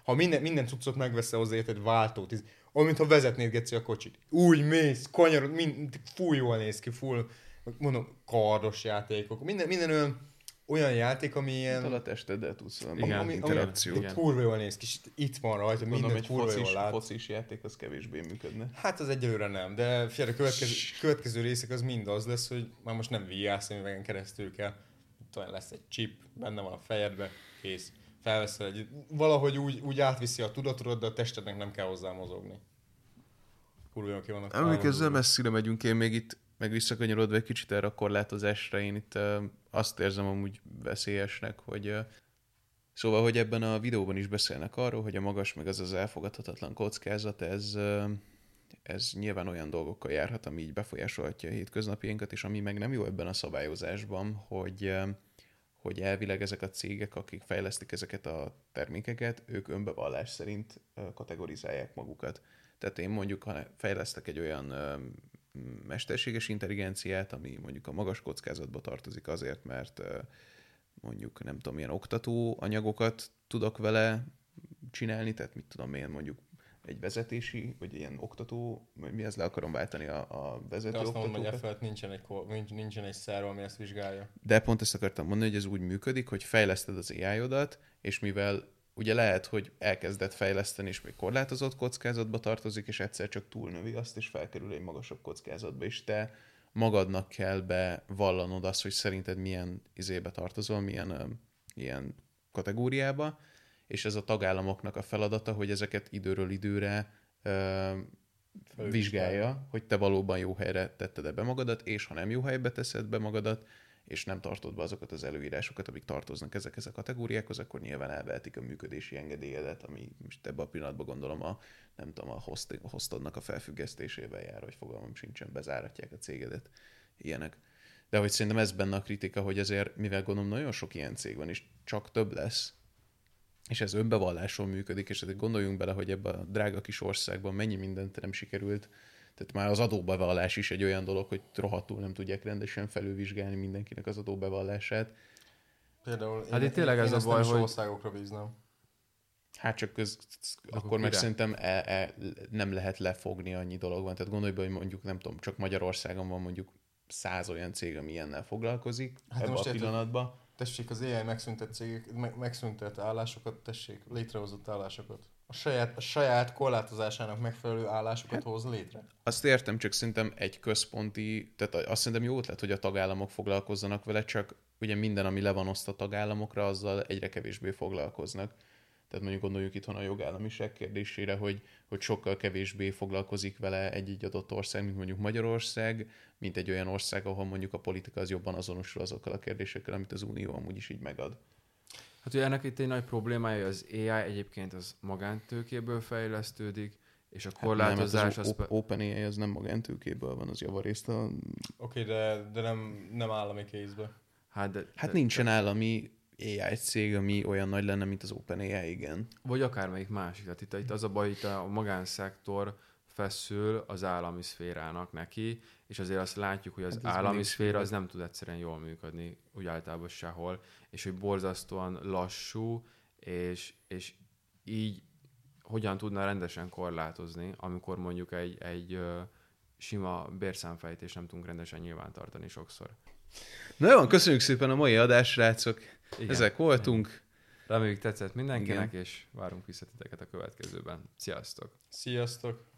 Ha minden, minden cuccot megveszel hozzá, érted, váltót, ez- olyan, mintha vezetnéd geci a kocsit. Úgy mész, kanyarod, mind, full jól néz ki, full, mondom, kardos játékok. Minden, minden olyan, olyan játék, ami ilyen... Ilyen... a testeddel tudsz valami Igen, ami, interakció. Ami, kurva jól néz ki, itt van rajta, Gondolom, minden egy kurva focis, jól lát. focis játék az kevésbé működne. Hát az egyelőre nem, de figyelj, a következő, következő részek az mind az lesz, hogy már most nem VR szemüvegen keresztül kell, talán lesz egy chip, benne van a fejedbe, kész. Felveszel egy, valahogy úgy, úgy átviszi a tudatodat, de a testednek nem kell hozzá mozogni. Kurva jól ki vannak. Emlékezz, ezzel találva. messzire megyünk, én még itt meg visszakanyarodva egy kicsit erre a korlátozásra, én itt uh, azt érzem amúgy veszélyesnek, hogy szóval, hogy ebben a videóban is beszélnek arról, hogy a magas meg az az elfogadhatatlan kockázat, ez, ez nyilván olyan dolgokkal járhat, ami így befolyásolhatja a hétköznapjainkat, és ami meg nem jó ebben a szabályozásban, hogy hogy elvileg ezek a cégek, akik fejlesztik ezeket a termékeket, ők önbevallás szerint kategorizálják magukat. Tehát én mondjuk, ha fejlesztek egy olyan mesterséges intelligenciát, ami mondjuk a magas kockázatba tartozik azért, mert mondjuk nem tudom, milyen oktató anyagokat tudok vele csinálni, tehát mit tudom én, mondjuk egy vezetési, vagy ilyen oktató, mi ez le akarom váltani a, a vezető De azt mondom, hogy e felett nincsen egy, nincs- nincsen egy szerv, ami ezt vizsgálja. De pont ezt akartam mondani, hogy ez úgy működik, hogy fejleszted az AI-odat, és mivel ugye lehet, hogy elkezdett fejleszteni, és még korlátozott kockázatba tartozik, és egyszer csak túlnövi azt, és felkerül egy magasabb kockázatba, és te magadnak kell bevallanod azt, hogy szerinted milyen izébe tartozol, milyen ö, ilyen kategóriába, és ez a tagállamoknak a feladata, hogy ezeket időről időre ö, vizsgálja, hogy te valóban jó helyre tetted be magadat, és ha nem jó helybe teszed be magadat, és nem tartod be azokat az előírásokat, amik tartoznak ezekhez a kategóriákhoz, akkor nyilván elvehetik a működési engedélyedet, ami most ebben a pillanatban gondolom a, nem tudom, a host, a hostodnak a felfüggesztésével jár, vagy fogalmam sincsen, bezáratják a cégedet, ilyenek. De hogy szerintem ez benne a kritika, hogy azért, mivel gondolom nagyon sok ilyen cég van, és csak több lesz, és ez önbevallásról működik, és azért gondoljunk bele, hogy ebben a drága kis országban mennyi mindent nem sikerült. Tehát már az adóbevallás is egy olyan dolog, hogy rohadtul nem tudják rendesen felülvizsgálni mindenkinek az adóbevallását. Például Hát itt tényleg ez a ezt baj, nem is hogy- országokra bíznám. Hát csak köz, akkor akkor meg szerintem e, e, nem lehet lefogni, annyi dolog van. Tehát gondolj be, hogy mondjuk, nem tudom, csak Magyarországon van mondjuk száz olyan cég, ami ilyennel foglalkozik Hát ebben most a pillanatban. Tessék az AI megszüntet cégek, meg, megszüntet állásokat, tessék, létrehozott állásokat. A saját, a saját korlátozásának megfelelő állásokat hát, hoz létre. Azt értem, csak szerintem egy központi, tehát azt szerintem jó ötlet, hogy a tagállamok foglalkozzanak vele, csak ugye minden, ami le van osztva tagállamokra, azzal egyre kevésbé foglalkoznak. Tehát mondjuk gondoljuk itthon a jogállamiság kérdésére, hogy, hogy sokkal kevésbé foglalkozik vele egy-egy adott ország, mint mondjuk Magyarország, mint egy olyan ország, ahol mondjuk a politika az jobban azonosul azokkal a kérdésekkel, amit az Unió amúgy is így megad. Hát ugye ennek itt egy nagy problémája, hogy az AI egyébként az magántőkéből fejlesztődik, és a korlátozás Hát nem, az... az, az OpenAI az nem magántőkéből van, az javarészt a... Oké, de, de nem, nem állami kézbe. Hát, de, Hát de, nincsen állami AI cég, ami olyan nagy lenne, mint az OpenAI, igen. Vagy akármelyik másik. Tehát itt, itt az a baj, itt a magánszektor feszül az állami szférának neki, és azért azt látjuk, hogy az Hát állami szféra az nem tud egyszerűen jól működni, úgy általában sehol, és hogy borzasztóan lassú, és, és így hogyan tudna rendesen korlátozni, amikor mondjuk egy, egy sima bérszámfejtést nem tudunk rendesen nyilvántartani sokszor. Na jó, köszönjük szépen a mai adást, srácok. Igen. Ezek voltunk. Reméljük tetszett mindenkinek, és várunk vissza titeket a következőben. Sziasztok! Sziasztok!